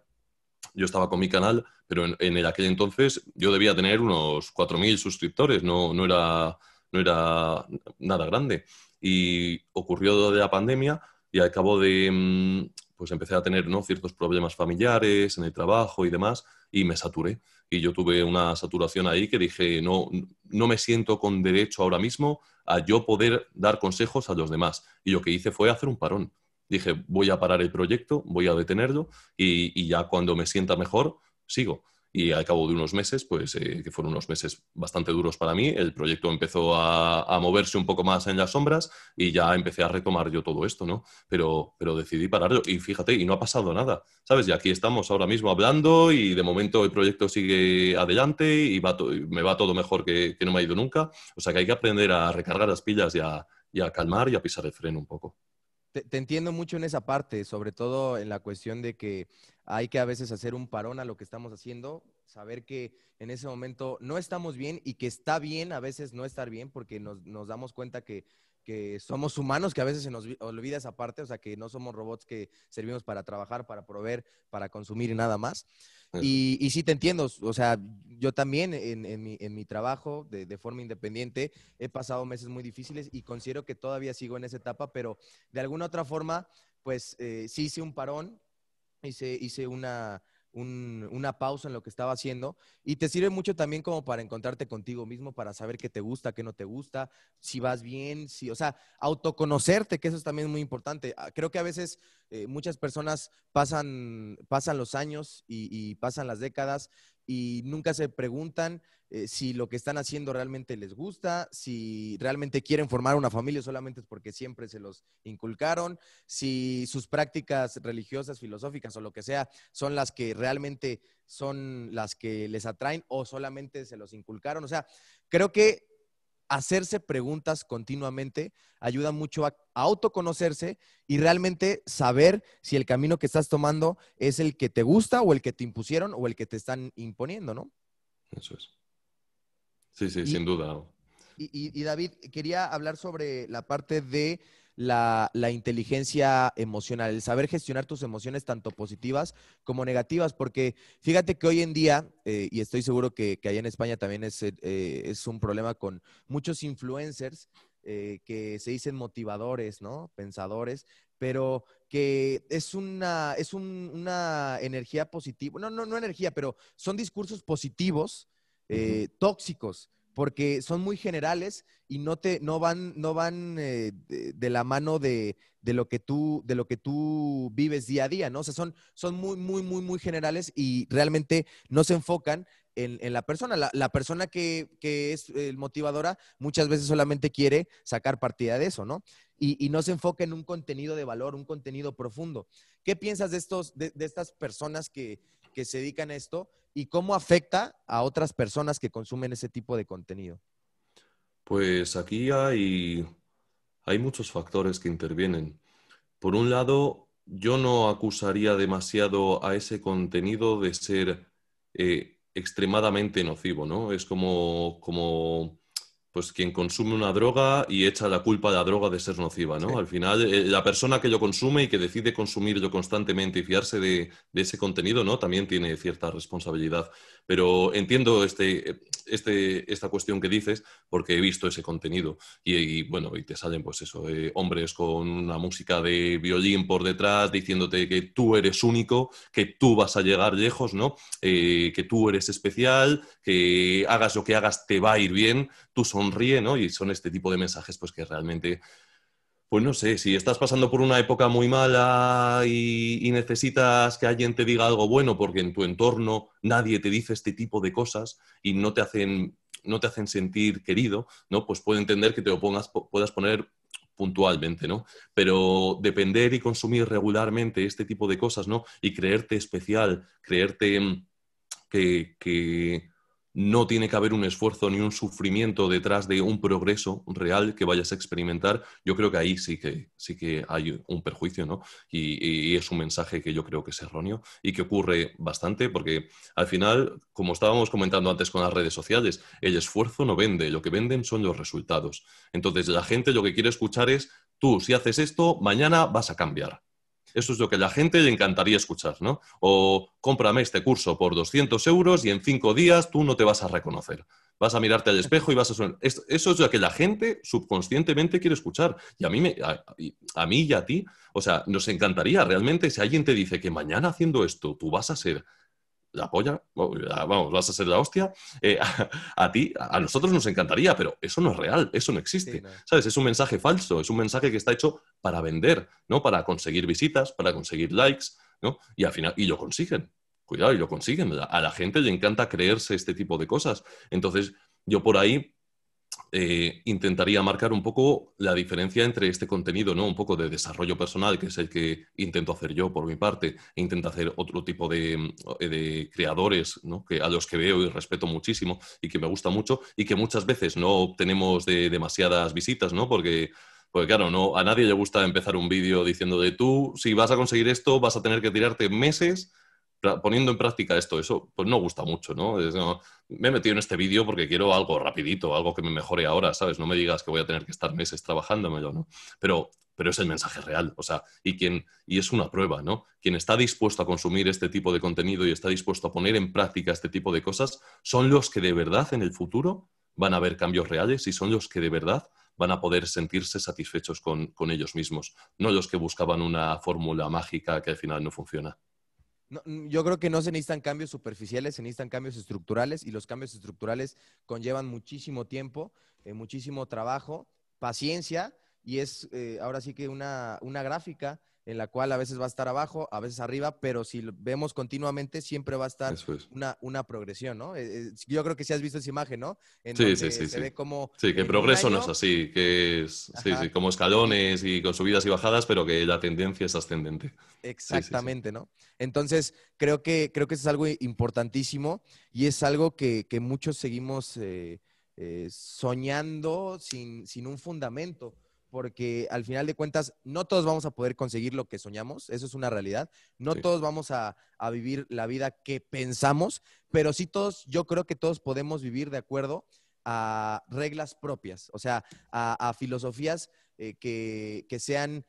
yo estaba con mi canal, pero en, aquel entonces yo debía tener unos 4.000 suscriptores, no, no, era, no era nada grande. Y ocurrió la pandemia y al cabo de, mm, pues empecé a tener ¿no? ciertos problemas familiares en el trabajo y demás, y me saturé. Y yo tuve una saturación ahí que dije, no, no me siento con derecho ahora mismo a yo poder dar consejos a los demás. Y lo que hice fue hacer un parón dije, voy a parar el proyecto, voy a detenerlo y ya cuando me sienta mejor, sigo. Y al cabo de unos meses, pues eh, que fueron unos meses bastante duros para mí, el proyecto empezó a, moverse un poco más en las sombras y ya empecé a retomar yo todo esto, ¿no? Pero, pero decidí pararlo y fíjate, y no ha pasado nada, ¿sabes? Y aquí estamos ahora mismo hablando y de momento el proyecto sigue adelante y va me va todo mejor que, no me ha ido nunca. O sea que hay que aprender a recargar las pilas y a, y a calmar y a pisar el freno un poco. Te, entiendo mucho en esa parte, sobre todo en la cuestión de que hay que a veces hacer un parón a lo que estamos haciendo, saber que en ese momento no estamos bien y que está bien a veces no estar bien porque nos, damos cuenta que, que, somos humanos, que a veces se nos olvida esa parte, o sea, que no somos robots que servimos para trabajar, para proveer, para consumir y nada más. Y, y, sí te entiendo, o sea, yo también en, mi, en mi, trabajo de, de, forma independiente he pasado meses muy difíciles y considero que todavía sigo en esa etapa, pero de alguna otra forma, pues eh, sí hice un parón, hice, hice una, una pausa en lo que estaba haciendo y te sirve mucho también como para encontrarte contigo mismo, para saber qué te gusta, qué no te gusta, si vas bien, si, o sea, autoconocerte, que eso es también muy importante. Ah, creo que a veces eh, muchas personas pasan, pasan los años y pasan las décadas y nunca se preguntan eh, si lo que están haciendo realmente les gusta, si realmente quieren formar una familia solamente es porque siempre se los inculcaron, si sus prácticas religiosas, filosóficas o lo que sea son las que realmente son las que les atraen o solamente se los inculcaron. O sea, creo que hacerse preguntas continuamente ayuda mucho a autoconocerse y realmente saber si el camino que estás tomando es el que te gusta o el que te impusieron o el que te están imponiendo, ¿no? Eso es. Sí, sí, sin duda. Y, David, quería hablar sobre la parte de la, inteligencia emocional, el saber gestionar tus emociones tanto positivas como negativas, porque fíjate que hoy en día, eh, y estoy seguro que, que allá en España también es, eh, es un problema con muchos influencers eh, que se dicen motivadores, ¿no? Pensadores, pero que es una, es una energía positiva, no, no, no energía, pero son discursos positivos eh, tóxicos, porque son muy generales y no te no van no van eh, de, la mano de, lo que tú de lo que tú vives día a día, ¿no? O sea, son, son muy muy muy muy generales y realmente no se enfocan en, la persona. La, persona que, es motivadora muchas veces solamente quiere sacar partida de eso, ¿no? Y, no se enfoca en un contenido de valor, un contenido profundo. ¿Qué piensas de, estos, de, estas personas que, que se dedican a esto y cómo afecta a otras personas que consumen ese tipo de contenido? Pues aquí hay, hay muchos factores que intervienen. Por un lado, yo no acusaría demasiado a ese contenido de ser eh, extremadamente nocivo, ¿no? Es como, como pues quien consume una droga y echa la culpa a la droga de ser nociva, ¿no? Al final, eh, la persona que lo consume y que decide consumirlo constantemente y fiarse de, de, ese contenido, ¿no? También tiene cierta responsabilidad. Pero entiendo este, este, esta cuestión que dices porque he visto ese contenido y, bueno, y te salen pues eso, eh, hombres con una música de violín por detrás diciéndote que tú eres único, que tú vas a llegar lejos, ¿no? Eh, que tú eres especial, que hagas lo que hagas te va a ir bien, tú sonríe, ¿no? Y son este tipo de mensajes pues que realmente pues no sé, si estás pasando por una época muy mala y, necesitas que alguien te diga algo bueno porque en tu entorno nadie te dice este tipo de cosas y no te hacen, no te hacen sentir querido, ¿no? Pues puedo entender que te lo pongas, puedas poner puntualmente, ¿no? Pero depender y consumir regularmente este tipo de cosas, ¿no? Y creerte especial, creerte mm, que, que no tiene que haber un esfuerzo ni un sufrimiento detrás de un progreso real que vayas a experimentar, yo creo que ahí sí que, sí que hay un perjuicio, ¿no? Y, es un mensaje que yo creo que es erróneo y que ocurre bastante porque al final, como estábamos comentando antes con las redes sociales, el esfuerzo no vende, lo que venden son los resultados. Entonces la gente lo que quiere escuchar es, tú si haces esto, mañana vas a cambiar. Eso es lo que a la gente le encantaría escuchar, ¿no? O cómprame este curso por 200 euros y en cinco días tú no te vas a reconocer. Vas a mirarte al espejo y vas a sonar. Eso es lo que la gente subconscientemente quiere escuchar. Y a mí, a, mí y a ti, o sea, nos encantaría realmente si alguien te dice que mañana haciendo esto tú vas a ser la polla, vamos, vas a ser la hostia, eh, (laughs) a, ti, a nosotros nos encantaría, pero eso no es real, eso no existe, ¿sabes? Es un mensaje falso, es un mensaje que está hecho para vender, ¿no? Para conseguir visitas, para conseguir likes, ¿no? Y al final, y lo consiguen, cuidado, y lo consiguen. A la gente le encanta creerse este tipo de cosas. Entonces, yo por ahí eh, intentaría marcar un poco la diferencia entre este contenido, ¿no? Un poco de desarrollo personal, que es el que intento hacer yo por mi parte, e intento hacer otro tipo de, eh, creadores, Que, a los que veo y respeto muchísimo y que me gusta mucho y que muchas veces no obtenemos de demasiadas visitas, ¿no? Porque porque claro, no, a nadie le gusta empezar un vídeo diciendo de tú, si vas a conseguir esto, vas a tener que tirarte meses poniendo en práctica esto, eso pues no gusta mucho, ¿no? me he metido en este vídeo porque quiero algo rapidito, algo que me mejore ahora, ¿sabes? No me digas que voy a tener que estar meses trabajándomelo, ¿no? Pero, pero es el mensaje real, o sea, y, quien, y es una prueba, ¿no? Quien está dispuesto a consumir este tipo de contenido y está dispuesto a poner en práctica este tipo de cosas, son los que de verdad en el futuro van a ver cambios reales y son los que de verdad van a poder sentirse satisfechos con, con ellos mismos, no los que buscaban una fórmula mágica que al final no funciona yo creo que no se necesitan cambios superficiales, se necesitan cambios estructurales y los cambios estructurales conllevan muchísimo tiempo, eh, muchísimo trabajo, paciencia y es eh, ahora sí que una, una gráfica en la cual a veces va a estar abajo, a veces arriba, pero si vemos continuamente siempre va a estar una, una, progresión, ¿no? Eh, yo creo que sí has visto esa imagen, ¿no? sí, sí, sí. Se ve como sí, que el progreso no es así, que es sí, sí, como escalones y con subidas y bajadas, pero que la tendencia es ascendente. Exactamente, ¿no? Entonces, creo que, creo que eso es algo importantísimo y es algo que, que muchos seguimos eh, eh, soñando sin, sin un fundamento porque al final de cuentas no todos vamos a poder conseguir lo que soñamos, eso es una realidad, no todos vamos a, vivir la vida que pensamos, pero sí todos, yo creo que todos podemos vivir de acuerdo a reglas propias, o sea, a, filosofías eh, que, que, sean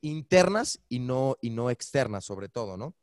internas y no, y no externas sobre todo, ¿no?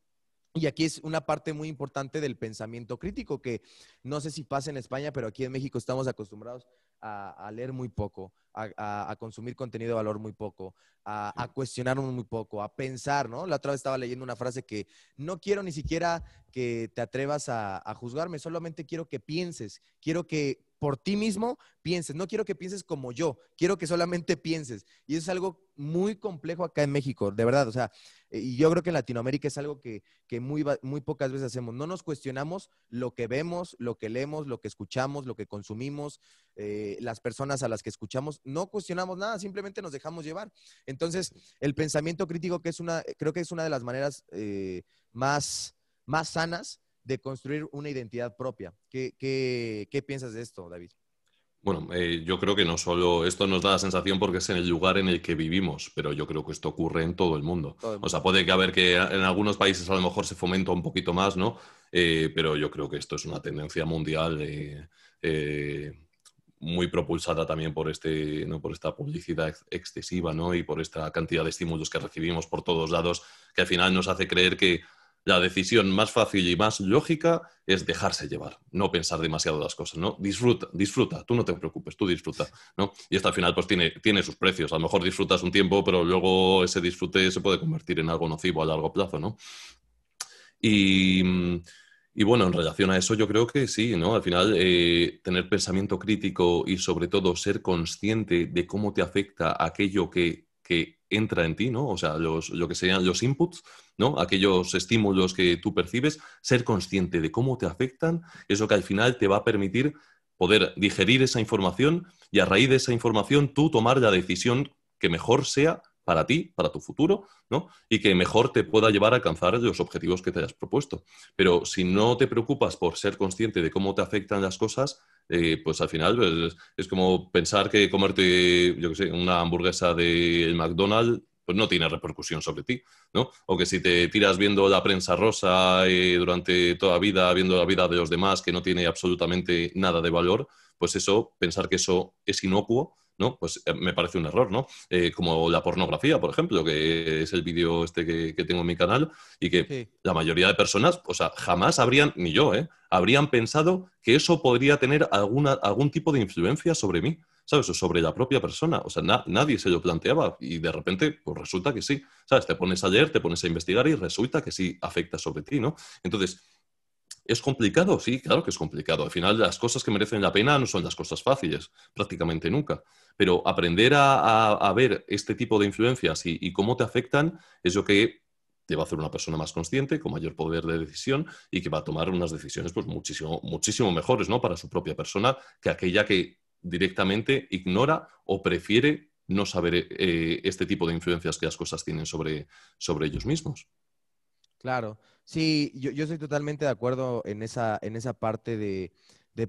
Y aquí es una parte muy importante del pensamiento crítico, que no sé si pasa en España, pero aquí en México estamos acostumbrados a, leer muy poco, a, consumir contenido de valor muy poco, a, cuestionarnos muy poco, a pensar, ¿no? La otra vez estaba leyendo una frase que no quiero ni siquiera que te atrevas a, juzgarme, solamente quiero que pienses, quiero que por ti mismo pienses. No quiero que pienses como yo, quiero que solamente pienses. Y es algo muy complejo acá en México, de verdad. O sea, eh, y yo creo que en Latinoamérica es algo que, muy, muy pocas veces hacemos. No nos cuestionamos lo que vemos, lo que leemos, lo que escuchamos, lo que consumimos, eh, las personas a las que escuchamos. No cuestionamos nada, simplemente nos dejamos llevar. Entonces, el pensamiento crítico, que es una, creo que es una de las maneras eh, más, más sanas de construir una identidad propia. ¿Qué, qué, piensas de esto, David? Bueno, eh, yo creo que no solo esto nos da la sensación porque es en el lugar en el que vivimos, pero yo creo que esto ocurre en todo el mundo. O sea, puede que haber que en algunos países a lo mejor se fomenta un poquito más, ¿no? Eh, pero yo creo que esto es una tendencia mundial eh, muy propulsada también por, este, ¿no? por esta publicidad excesiva, ¿no? Y por esta cantidad de estímulos que recibimos por todos lados, que al final nos hace creer que la decisión más fácil y más lógica es dejarse llevar, no pensar demasiado las cosas, ¿no? Disfruta, disfruta, tú no te preocupes, tú disfruta, ¿no? Y esto al final pues tiene, tiene sus precios, a lo mejor disfrutas un tiempo, pero luego ese disfrute se puede convertir en algo nocivo a largo plazo, ¿no? Y, bueno, en relación a eso yo creo que sí, ¿no? Al final eh, tener pensamiento crítico y sobre todo ser consciente de cómo te afecta aquello que, que entra en ti, ¿no? O sea, los, lo que serían los inputs, ¿no? Aquellos estímulos que tú percibes, ser consciente de cómo te afectan, eso que al final te va a permitir poder digerir esa información y a raíz de esa información tú tomar la decisión que mejor sea para ti, para tu futuro, ¿no? Y que mejor te pueda llevar a alcanzar los objetivos que te hayas propuesto. Pero si no te preocupas por ser consciente de cómo te afectan las cosas, eh, pues al final pues, es como pensar que comerte, yo qué sé, una hamburguesa del McDonald's pues no tiene repercusión sobre ti, ¿no? O que si te tiras viendo la prensa rosa eh, durante toda la vida, viendo la vida de los demás que no tiene absolutamente nada de valor, pues eso, pensar que eso es inocuo, ¿no? Pues eh, me parece un error, ¿no? Eh, como la pornografía, por ejemplo, que es el vídeo este que, tengo en mi canal y que la mayoría de personas, o sea, jamás habrían, ni yo, ¿eh? Habrían pensado que eso podría tener alguna, algún tipo de influencia sobre mí, ¿sabes? O sobre la propia persona. O sea, nadie se lo planteaba y de repente, pues resulta que sí, ¿sabes? Te pones a leer, te pones a investigar y resulta que sí afecta sobre ti, ¿no? Entonces, ¿Es complicado? Sí, claro que es complicado. Al final, las cosas que merecen la pena no son las cosas fáciles, prácticamente nunca. Pero aprender a, ver este tipo de influencias y, cómo te afectan es lo que te va a hacer una persona más consciente, con mayor poder de decisión y que va a tomar unas decisiones pues, muchísimo, muchísimo mejores ¿no? para su propia persona que aquella que directamente ignora o prefiere no saber eh, este tipo de influencias que las cosas tienen sobre, sobre ellos mismos. Claro, sí, yo, yo estoy totalmente de acuerdo en esa, en esa parte de,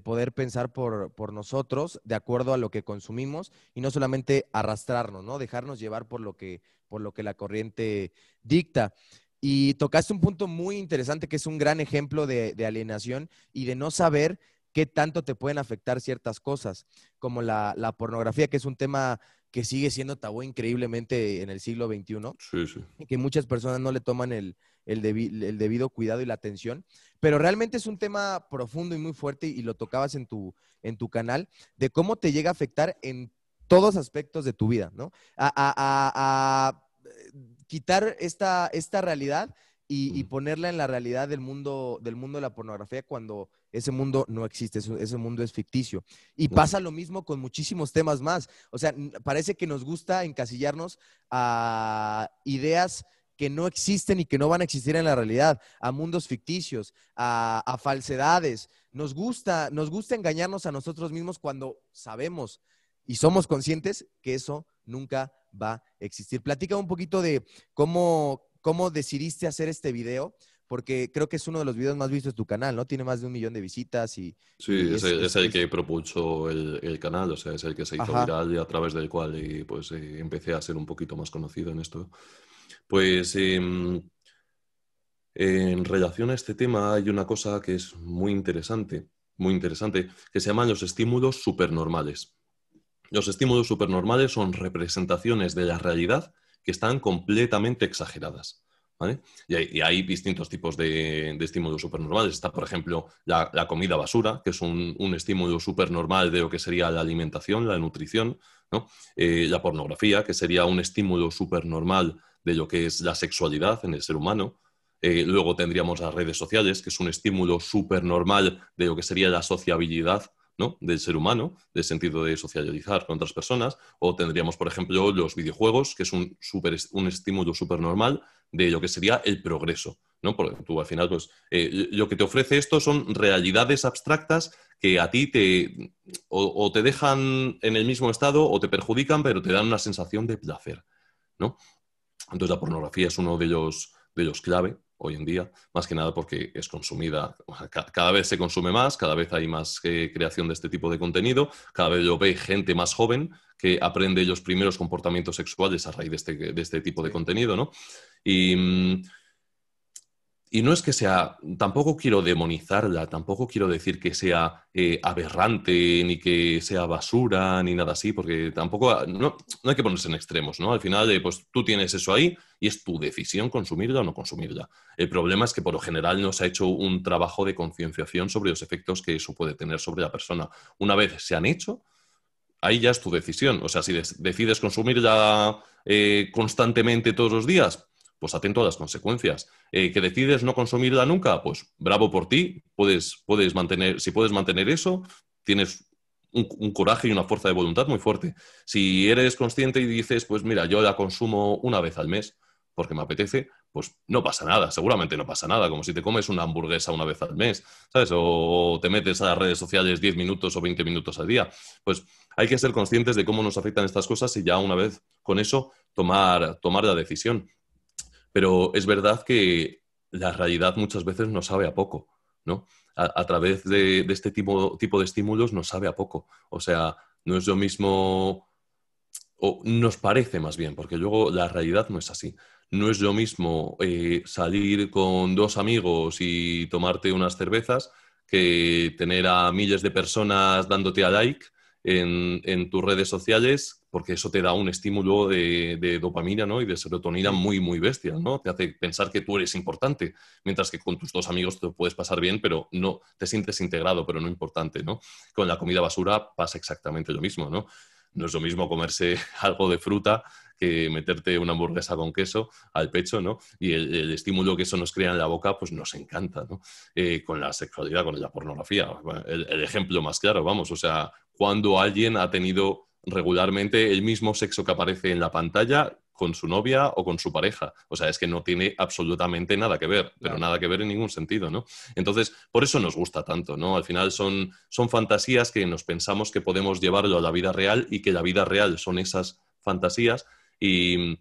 poder pensar por, por, nosotros, de acuerdo a lo que consumimos, y no solamente arrastrarnos, ¿no? Dejarnos llevar por lo que, por lo que la corriente dicta. Y tocaste un punto muy interesante que es un gran ejemplo de, de alienación y de no saber qué tanto te pueden afectar ciertas cosas, como la, la pornografía, que es un tema que sigue siendo tabú increíblemente en el siglo XXI, sí, sí. y que muchas personas no le toman el, el, debido cuidado y la atención, pero realmente es un tema profundo y muy fuerte y lo tocabas en tu, en tu canal, de cómo te llega a afectar en todos aspectos de tu vida, ¿no? A, a, quitar esta, esta realidad y, ponerla en la realidad del mundo, del mundo de la pornografía cuando ese mundo no existe, ese, mundo es ficticio. Y pasa lo mismo con muchísimos temas más. O sea, parece que nos gusta encasillarnos a ideas que no existen y que no van a existir en la realidad, a mundos ficticios, a, a falsedades. Nos gusta, nos gusta engañarnos a nosotros mismos cuando sabemos y somos conscientes que eso nunca va a existir. Platica un poquito de cómo, cómo decidiste hacer este video, porque creo que es uno de los videos más vistos de tu canal, ¿no? Tiene más de un millón de visitas y... Sí, es, el, que propulsó el, canal, o sea, es el que se hizo viral y a través del cual eh, pues, eh, empecé a ser un poquito más conocido en esto. Pues em, en relación a este tema hay una cosa que es muy interesante, muy interesante, que se llaman los estímulos supernormales. Los estímulos supernormales son representaciones de la realidad que están completamente exageradas. Y, hay, distintos tipos de, estímulos supernormales. Está, por ejemplo, la, comida basura, que es un, estímulo supernormal de lo que sería la alimentación, la nutrición. Eh, la pornografía, que sería un estímulo supernormal de lo que es la sexualidad en el ser humano. Eh, luego tendríamos las redes sociales, que es un estímulo supernormal de lo que sería la sociabilidad del ser humano, del sentido de socializar con otras personas, o tendríamos, por ejemplo, los videojuegos, que es un, un estímulo súper normal de lo que sería el progreso. ¿no? Porque tú al final, pues, eh, lo que te ofrece esto son realidades abstractas que a ti te o, te dejan en el mismo estado o te perjudican, pero te dan una sensación de placer. ¿no? Entonces la pornografía es uno de ellos, de ellos clave hoy en día, más que nada porque es consumida, cada vez se consume más, cada vez hay más eh, creación de este tipo de contenido, cada vez lo ve gente más joven que aprende los primeros comportamientos sexuales a raíz de este, de este tipo de contenido, ¿no? Y mm, y no es que sea, tampoco quiero demonizarla, tampoco quiero decir que sea eh, aberrante, ni que sea basura, ni nada así, porque tampoco, no, hay que ponerse en extremos, ¿no? Al final, eh, pues tú tienes eso ahí y es tu decisión consumirla o no consumirla. El problema es que por lo general no se ha hecho un trabajo de concienciación sobre los efectos que eso puede tener sobre la persona. Una vez se han hecho, ahí ya es tu decisión. O sea, si decides consumirla eh, constantemente todos los días, pues atento a las consecuencias. Eh, ¿Que decides no consumirla nunca? Pues bravo por ti, puedes, puedes mantener, si puedes mantener eso, tienes un, coraje y una fuerza de voluntad muy fuerte. Si eres consciente y dices, pues mira, yo la consumo una vez al mes porque me apetece, pues no pasa nada, seguramente no pasa nada, como si te comes una hamburguesa una vez al mes, ¿sabes? O te metes a las redes sociales 10 minutos o 20 minutos al día. Pues hay que ser conscientes de cómo nos afectan estas cosas y ya una vez con eso tomar, tomar la decisión. Pero es verdad que la realidad muchas veces nos sabe a poco, ¿no? A, través de, este tipo, de estímulos nos sabe a poco. O sea, no es lo mismo, o nos parece más bien, porque luego la realidad no es así. No es lo mismo eh, salir con dos amigos y tomarte unas cervezas que tener a miles de personas dándote a like en, tus redes sociales, porque eso te da un estímulo de, dopamina ¿no? y de serotonina muy, muy bestia, ¿no? Te hace pensar que tú eres importante, mientras que con tus dos amigos te puedes pasar bien, pero no te sientes integrado, pero no importante, ¿no? Con la comida basura pasa exactamente lo mismo, ¿no? No es lo mismo comerse (laughs) algo de fruta que meterte una hamburguesa con queso al pecho, ¿no? Y el, estímulo que eso nos crea en la boca, pues nos encanta, ¿no? Eh, con la sexualidad, con la pornografía. el, el ejemplo más claro, vamos, o sea, cuando alguien ha tenido regularmente el mismo sexo que aparece en la pantalla con su novia o con su pareja. O sea, es que no tiene absolutamente nada que ver, pero nada que ver en ningún sentido, ¿no? Entonces, por eso nos gusta tanto, ¿no? Al final son, son fantasías que nos pensamos que podemos llevarlo a la vida real y que la vida real son esas fantasías y,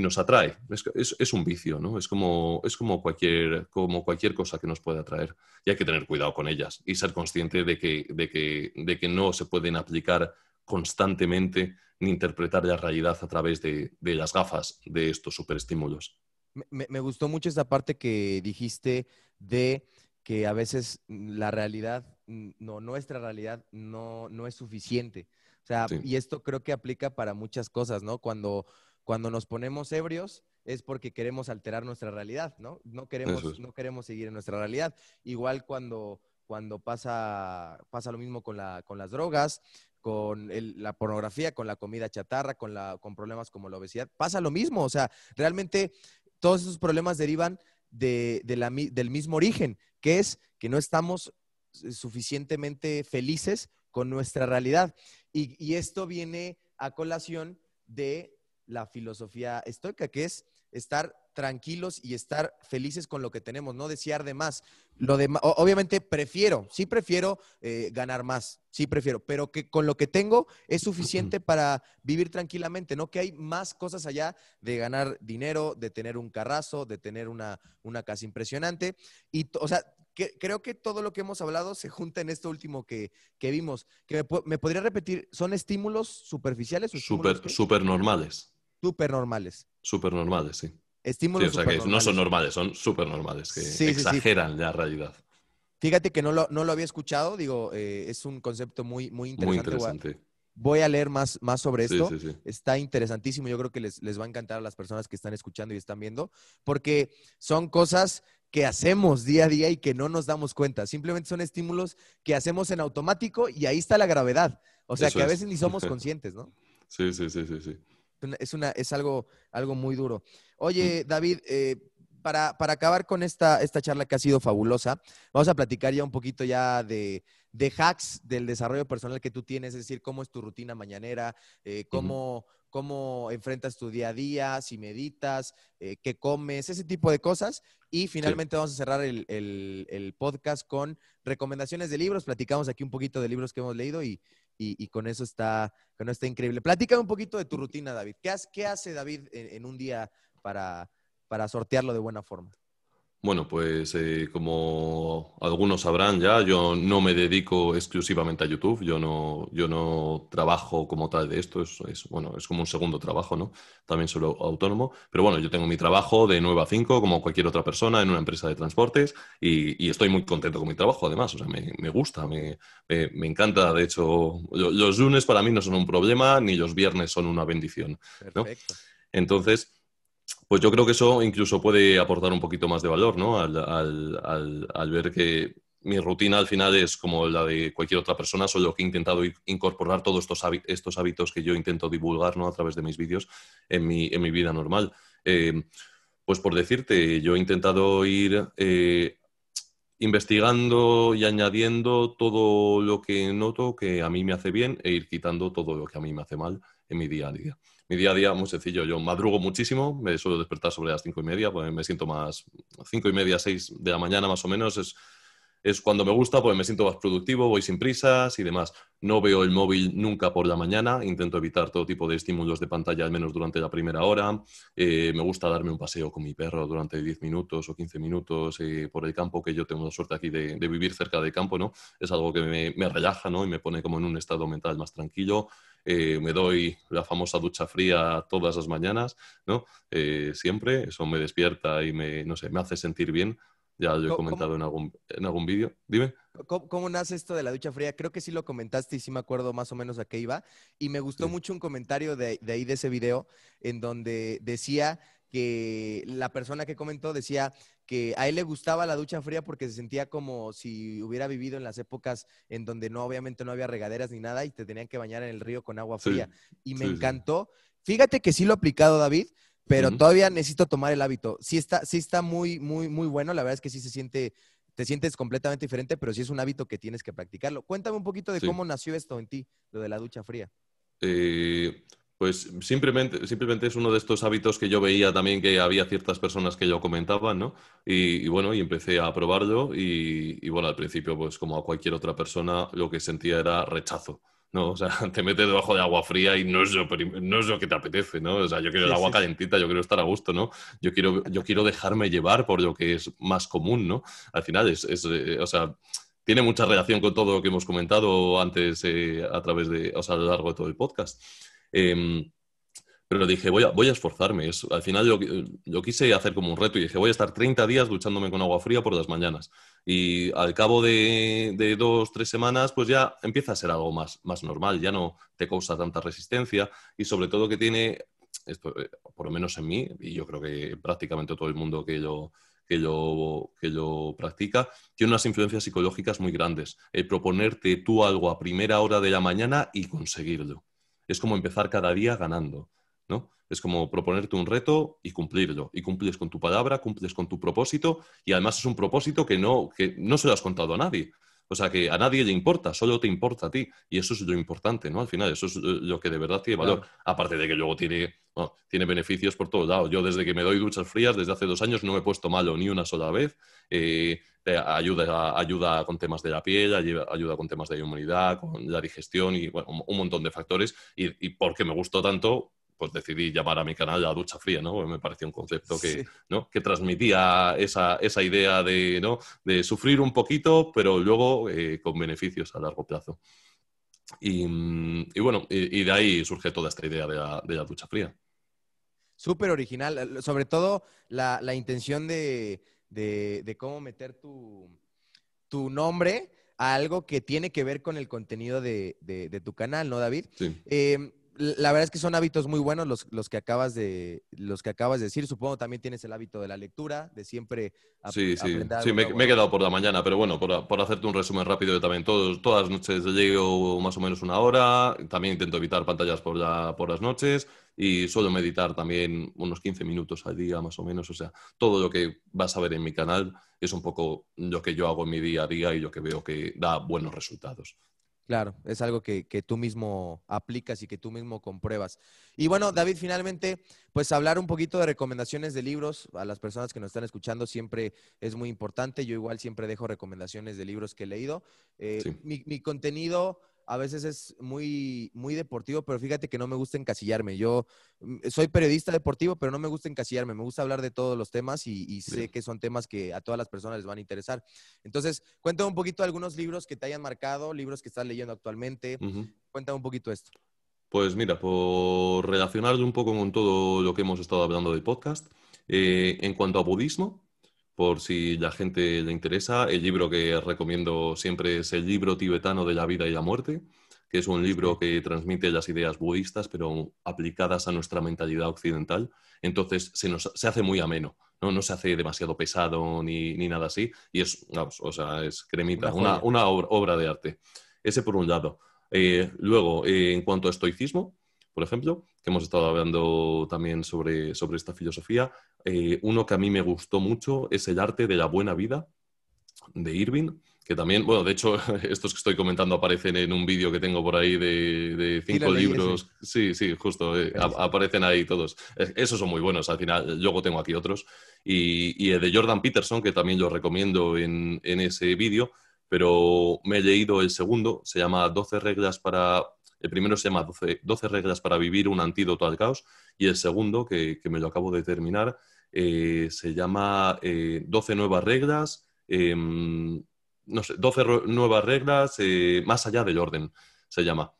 nos atrae. Es, un vicio, ¿no? Es como, es como, cualquier, como cualquier cosa que nos puede atraer. Y hay que tener cuidado con ellas y ser consciente de que, de que, de que no se pueden aplicar constantemente ni interpretar la realidad a través de, las gafas de estos superestímulos. Me, me, gustó mucho esa parte que dijiste de que a veces la realidad, no, nuestra realidad no, no es suficiente. O sea, y esto creo que aplica para muchas cosas, ¿no? Cuando, cuando nos ponemos ebrios es porque queremos alterar nuestra realidad, ¿no? No queremos, no queremos seguir en nuestra realidad. Igual cuando, cuando pasa, pasa lo mismo con, la, con las drogas, con la pornografía, con la comida chatarra, con, la, con problemas como la obesidad. Pasa lo mismo, o sea, realmente todos esos problemas derivan de, la, del mismo origen, que es que no estamos suficientemente felices con nuestra realidad. Y, y esto viene a colación de la filosofía estoica, que es estar tranquilos y estar felices con lo que tenemos, no desear de más. Lo de, obviamente prefiero, sí prefiero eh, ganar más, sí prefiero, pero que con lo que tengo es suficiente (clears throat) para vivir tranquilamente, ¿no? Que hay más cosas allá de ganar dinero, de tener un carrazo, de tener una, una casa impresionante. Y, o sea, creo que todo lo que hemos hablado se junta en esto último que, vimos. Que me, podría repetir, ¿son estímulos superficiales o super, super? Super normales. Super normales, sí. Estímulos o sea que no son normales, son súper normales, que exageran la realidad. Fíjate que no lo, no lo había escuchado, digo, eh, es un concepto muy, muy interesante. Muy interesante. Voy a leer más, más sobre esto. Está interesantísimo. Yo creo que les, les va a encantar a las personas que están escuchando y están viendo, porque son cosas que hacemos día a día y que no nos damos cuenta. Simplemente son estímulos que hacemos en automático y ahí está la gravedad. O sea, que a veces ni somos (laughs) conscientes, ¿no? Sí, sí, sí, sí, sí. Es, una, es algo, algo muy duro. Oye, David, eh, para, acabar con esta, esta charla que ha sido fabulosa, vamos a platicar ya un poquito ya de, hacks del desarrollo personal que tú tienes, es decir, cómo es tu rutina mañanera, eh, cómo, cómo enfrentas tu día a día, si meditas, eh, qué comes, ese tipo de cosas. Y finalmente vamos a cerrar el, podcast con recomendaciones de libros. Platicamos aquí un poquito de libros que hemos leído y, con eso está, con está increíble. Platícame un poquito de tu rutina, David. ¿Qué, qué hace David en un día para, para sortearlo de buena forma? Bueno, pues eh, como algunos sabrán ya, yo no me dedico exclusivamente a YouTube, yo no, yo no trabajo como tal de esto, es, bueno, es como un segundo trabajo, ¿no? También soy autónomo, pero bueno, yo tengo mi trabajo de 9 a 5 como cualquier otra persona en una empresa de transportes y, estoy muy contento con mi trabajo además, o sea, me, gusta, me, me, encanta, de hecho, los lunes para mí no son un problema ni los viernes son una bendición, ¿no? Entonces, pues yo creo que eso incluso puede aportar un poquito más de valor, ¿no? Al, ver que mi rutina al final es como la de cualquier otra persona, solo que he intentado incorporar todos estos, estos hábitos que yo intento divulgar ¿no? a través de mis vídeos en mi, en mi vida normal. Eh, pues por decirte, yo he intentado ir eh, investigando y añadiendo todo lo que noto que a mí me hace bien e ir quitando todo lo que a mí me hace mal en mi día a día mi día a día muy sencillo. Yo madrugo muchísimo, me suelo despertar sobre las cinco y media, pues me siento más, cinco y media, seis de la mañana más o menos, es, es cuando me gusta, pues me siento más productivo, voy sin prisas y demás. No veo el móvil nunca por la mañana, intento evitar todo tipo de estímulos de pantalla, al menos durante la primera hora. Eh, me gusta darme un paseo con mi perro durante 10 minutos o 15 minutos eh, por el campo, que yo tengo la suerte aquí de, vivir cerca del campo, ¿no? Es algo que me, me relaja, ¿no? Y me pone como en un estado mental más tranquilo. Eh, me doy la famosa ducha fría todas las mañanas, ¿no? Eh, siempre, eso me despierta y me, no sé, me hace sentir bien. Ya lo he comentado en algún, en algún vídeo. Dime. ¿Cómo, nace esto de la ducha fría? Creo que sí lo comentaste y sí me acuerdo más o menos a qué iba. Y me gustó mucho un comentario de, de ahí de ese video en donde decía que la persona que comentó decía que a él le gustaba la ducha fría porque se sentía como si hubiera vivido en las épocas en donde no, obviamente no había regaderas ni nada y te tenían que bañar en el río con agua fría. y me encantó. Fíjate que sí lo he aplicado, David, pero todavía necesito tomar el hábito. Sí está, sí está muy, muy, muy bueno. La verdad es que sí se siente, te sientes completamente diferente, pero sí es un hábito que tienes que practicarlo. Cuéntame un poquito de cómo nació esto en ti, lo de la ducha fría. Eh, pues simplemente, simplemente es uno de estos hábitos que yo veía también que había ciertas personas que yo comentaban, ¿no? Y, bueno, y empecé a probarlo y, y, bueno, al principio, pues como a cualquier otra persona, lo que sentía era rechazo. ¿no? O sea, (laughs) te metes debajo de agua fría y no es lo, no es lo que te apetece, ¿no? O sea, yo quiero el agua calentita, yo quiero estar a gusto, ¿no? Yo quiero, yo quiero dejarme llevar por lo que es más común, ¿no? Al final es, es eh, o sea, tiene mucha relación con todo lo que hemos comentado antes eh, a través de, o sea, a lo largo de todo el podcast. Em, pero dije, voy a, voy a esforzarme. al final yo, quise hacer como un reto y dije, voy a estar 30 días duchándome con agua fría por las mañanas. Y al cabo de, de dos, tres semanas, pues ya empieza a ser algo más, más normal, ya no te causa tanta resistencia y sobre todo que tiene, esto, eh, por lo menos en mí, y yo creo que prácticamente todo el mundo que yo, que lo, que lo practica, tiene unas influencias psicológicas muy grandes. El proponerte tú algo a primera hora de la mañana y conseguirlo. Es como empezar cada día ganando. ¿no? Es como proponerte un reto y cumplirlo. Y cumples con tu palabra, cumples con tu propósito y además es un propósito que no, que no se lo has contado a nadie. O sea, que a nadie le importa, solo te importa a ti. Y eso es lo importante, ¿no? Al final, eso es lo que de verdad tiene valor. Aparte de que luego tiene, tiene beneficios por todos lados. Yo desde que me doy duchas frías, desde hace dos años, no me he puesto malo ni una sola vez. Eh, ayuda, ayuda con temas de la piel, ayuda, con temas de inmunidad, con la digestión y un montón de factores. Y, y porque me gustó tanto, pues decidí llamar a mi canal la ducha fría, ¿no? Me pareció un concepto que, ¿no? que transmitía esa, esa idea de, ¿no? de sufrir un poquito, pero luego eh, con beneficios a largo plazo. Y, bueno, y, de ahí surge toda esta idea de la, de la ducha fría. Súper original, sobre todo la, la intención de, de, de, cómo meter tu, tu nombre a algo que tiene que ver con el contenido de, de tu canal, ¿no, David? Sí. Eh, la verdad es que son hábitos muy buenos los, los, que acabas de, los que acabas de decir. Supongo también tienes el hábito de la lectura, de siempre sí, sí. Sí, me, he quedado por la mañana, pero bueno, por, por hacerte un resumen rápido, yo también todos, todas las noches llego más o menos una hora. También intento evitar pantallas por, la, por las noches y suelo meditar también unos 15 minutos al día más o menos. O sea, todo lo que vas a ver en mi canal es un poco lo que yo hago en mi día a día y lo que veo que da buenos resultados. Claro, es algo que, tú mismo aplicas y que tú mismo compruebas. Y bueno, David, finalmente, pues hablar un poquito de recomendaciones de libros a las personas que nos están escuchando siempre es muy importante. Yo igual siempre dejo recomendaciones de libros que he leído. Eh, mi, mi, contenido a veces es muy, muy deportivo, pero fíjate que no me gusta encasillarme. Yo mm, soy periodista deportivo, pero no me gusta encasillarme. Me gusta hablar de todos los temas y, sé que son temas que a todas las personas les van a interesar. Entonces, cuéntame un poquito algunos libros que te hayan marcado, libros que estás leyendo actualmente. Cuéntame un poquito esto. Pues mira, por relacionarlo un poco con todo lo que hemos estado hablando del podcast, eh, en cuanto a budismo, por si la gente le interesa. El libro que recomiendo siempre es el libro tibetano de la vida y la muerte, que es un libro que transmite las ideas budistas, pero aplicadas a nuestra mentalidad occidental. Entonces se, nos, se hace muy ameno, ¿no? no se hace demasiado pesado ni, ni nada así. Y es, o sea, es cremita, una, una, obra, de arte. Ese por un lado. Eh, luego, eh, en cuanto a estoicismo, por ejemplo, que hemos estado hablando también sobre, sobre esta filosofía. Eh, uno que a mí me gustó mucho es El arte de la buena vida de Irving, que también, bueno, de hecho, (laughs) estos que estoy comentando aparecen en un vídeo que tengo por ahí de, cinco libros. Sí, sí, justo, eh, aparecen ahí todos. Esos son muy buenos, al final, luego tengo aquí otros. Y, el de Jordan Peterson, que también lo recomiendo en, en ese vídeo, pero me he leído el segundo, se llama 12 reglas para el primero se llama 12, reglas para vivir un antídoto al caos y el segundo, que, me lo acabo de terminar, eh, se llama 12 eh, nuevas reglas, em, no sé, 12 nuevas reglas eh, más allá del orden, se llama.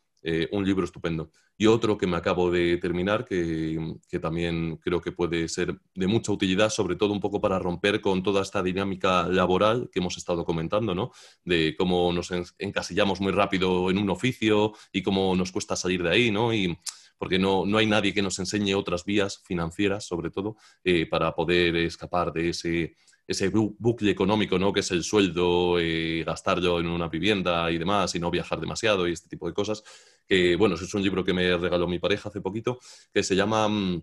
Un libro estupendo. Y otro que me acabo de terminar, que, también creo que puede ser de mucha utilidad, sobre todo un poco para romper con toda esta dinámica laboral que hemos estado comentando, ¿no? De cómo nos encasillamos muy rápido en un oficio y cómo nos cuesta salir de ahí, ¿no? Y porque no, no hay nadie que nos enseñe otras vías financieras, sobre todo, eh, para poder escapar de ese, ese bucle económico, ¿no? Que es el sueldo, eh, gastarlo en una vivienda y demás, y no viajar demasiado y este tipo de cosas que, bueno, es un libro que me regaló mi pareja hace poquito, que se llama mm,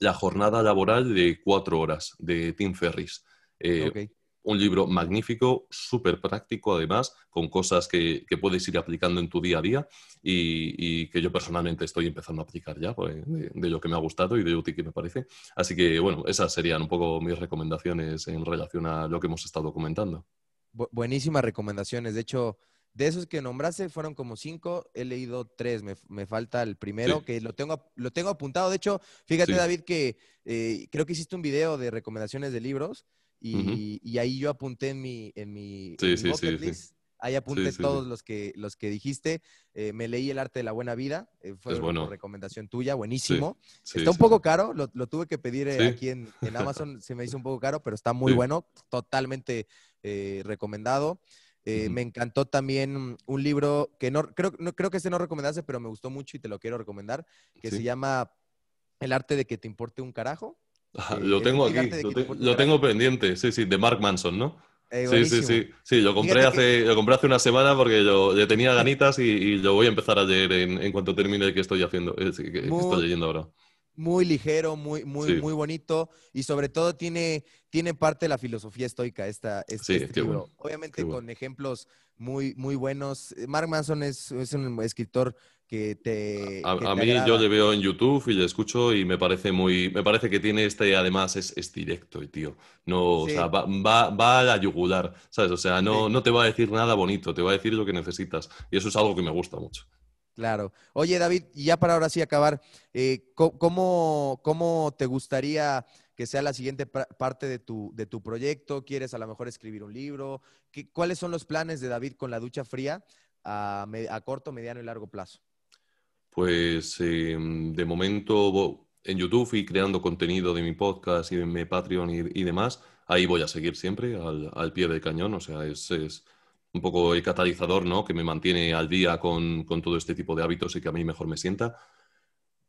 La jornada laboral de cuatro horas, de Tim Ferris. Eh, un libro magnífico, súper práctico además, con cosas que, puedes ir aplicando en tu día a día y, que yo personalmente estoy empezando a aplicar ya pues, de, lo que me ha gustado y de útil que me parece. Así que bueno, esas serían un poco mis recomendaciones en relación a lo que hemos estado comentando. buenísimas recomendaciones. De hecho, de esos que nombraste fueron como cinco, he leído tres, me, falta el primero, que lo tengo, lo tengo apuntado. De hecho, fíjate David que eh, creo que hiciste un video de recomendaciones de libros y, ahí yo apunté en mi, en mi, list. Ahí apunté todos los que, los que dijiste. Eh, me leí El arte de la buena vida. Eh, fue una recomendación tuya, buenísimo. está un poco caro, lo, tuve que pedir eh, aquí en, Amazon, se me hizo un poco caro, pero está muy bueno, totalmente recomendado. Me encantó también un libro que no creo, no, creo que este no recomendaste, pero me gustó mucho y te lo quiero recomendar, que se llama El arte de que te importe un carajo. Eh, lo tengo aquí, lo, tengo pendiente, sí, sí, de Mark Manson, ¿no? Eh, sí, sí, sí, sí, lo compré, hace, lo compré hace una semana porque yo, tenía ganitas y, lo voy a empezar a leer en, cuanto termine el que estoy haciendo, que, estoy leyendo ahora. Muy ligero, muy, muy, muy bonito y sobre todo tiene, tiene parte de la filosofía estoica esta, este, este libro. Obviamente con ejemplos muy, muy buenos. Mark Manson es, es un escritor que te... A, mí yo le veo en YouTube y le escucho y me parece muy... Me parece que tiene este, además, es, es directo, tío. No, o sea, va, va, a la yugular, ¿sabes? O sea, no, no te va a decir nada bonito, te va a decir lo que necesitas. Y eso es algo que me gusta mucho. Claro. Oye, David, ya para ahora sí acabar, eh, ¿cómo, ¿cómo, te gustaría que sea la siguiente parte de tu, de tu proyecto? ¿Quieres a lo mejor escribir un libro? ¿Qué, ¿Cuáles son los planes de David con la ducha fría a, a corto, mediano y largo plazo? Pues em, de momento en YouTube y creando contenido de mi podcast y de mi Patreon y, demás, ahí voy a seguir siempre al, pie del cañón. O sea, es, un poco el catalizador, ¿no? Que me mantiene al día con, todo este tipo de hábitos y que a mí mejor me sienta.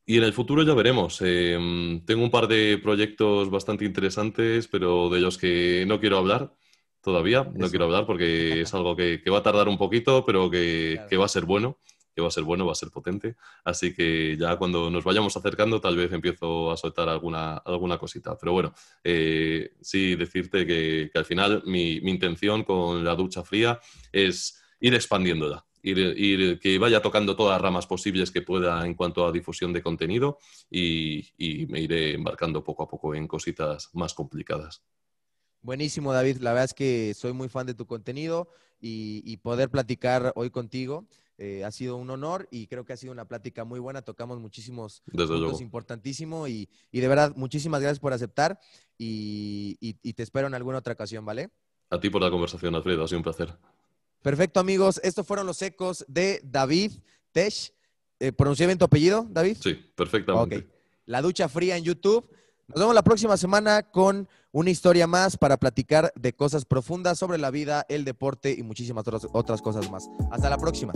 Y en el futuro ya veremos. Em, tengo un par de proyectos bastante interesantes, pero de los que no quiero hablar todavía. No quiero hablar porque es algo que, va a tardar un poquito, pero que va a ser bueno que va a ser bueno, va a ser potente. Así que ya cuando nos vayamos acercando, tal vez empiezo a soltar alguna, alguna cosita. Pero bueno, eh, sí decirte que, al final mi, intención con la ducha fría es ir expandiéndola. Ir, que vaya tocando todas las ramas posibles que pueda en cuanto a difusión de contenido y, me iré embarcando poco a poco en cositas más complicadas. Buenísimo, David. La verdad es que soy muy fan de tu contenido y poder platicar hoy contigo eh, ha sido un honor y creo que ha sido una plática muy buena. Tocamos muchísimos puntos importantísimos y, de verdad, muchísimas gracias por aceptar y, te espero en alguna otra ocasión, ¿vale? A ti por la conversación, Alfredo. Ha sido un placer. Perfecto, amigos. Estos fueron los ecos de David Tesh. Eh, ¿Pronuncié bien tu apellido, David? Sí, perfectamente. Ok. La ducha fría en YouTube. Nos vemos la próxima semana con una historia más para platicar de cosas profundas sobre la vida, el deporte y muchísimas otras cosas más. Hasta la próxima.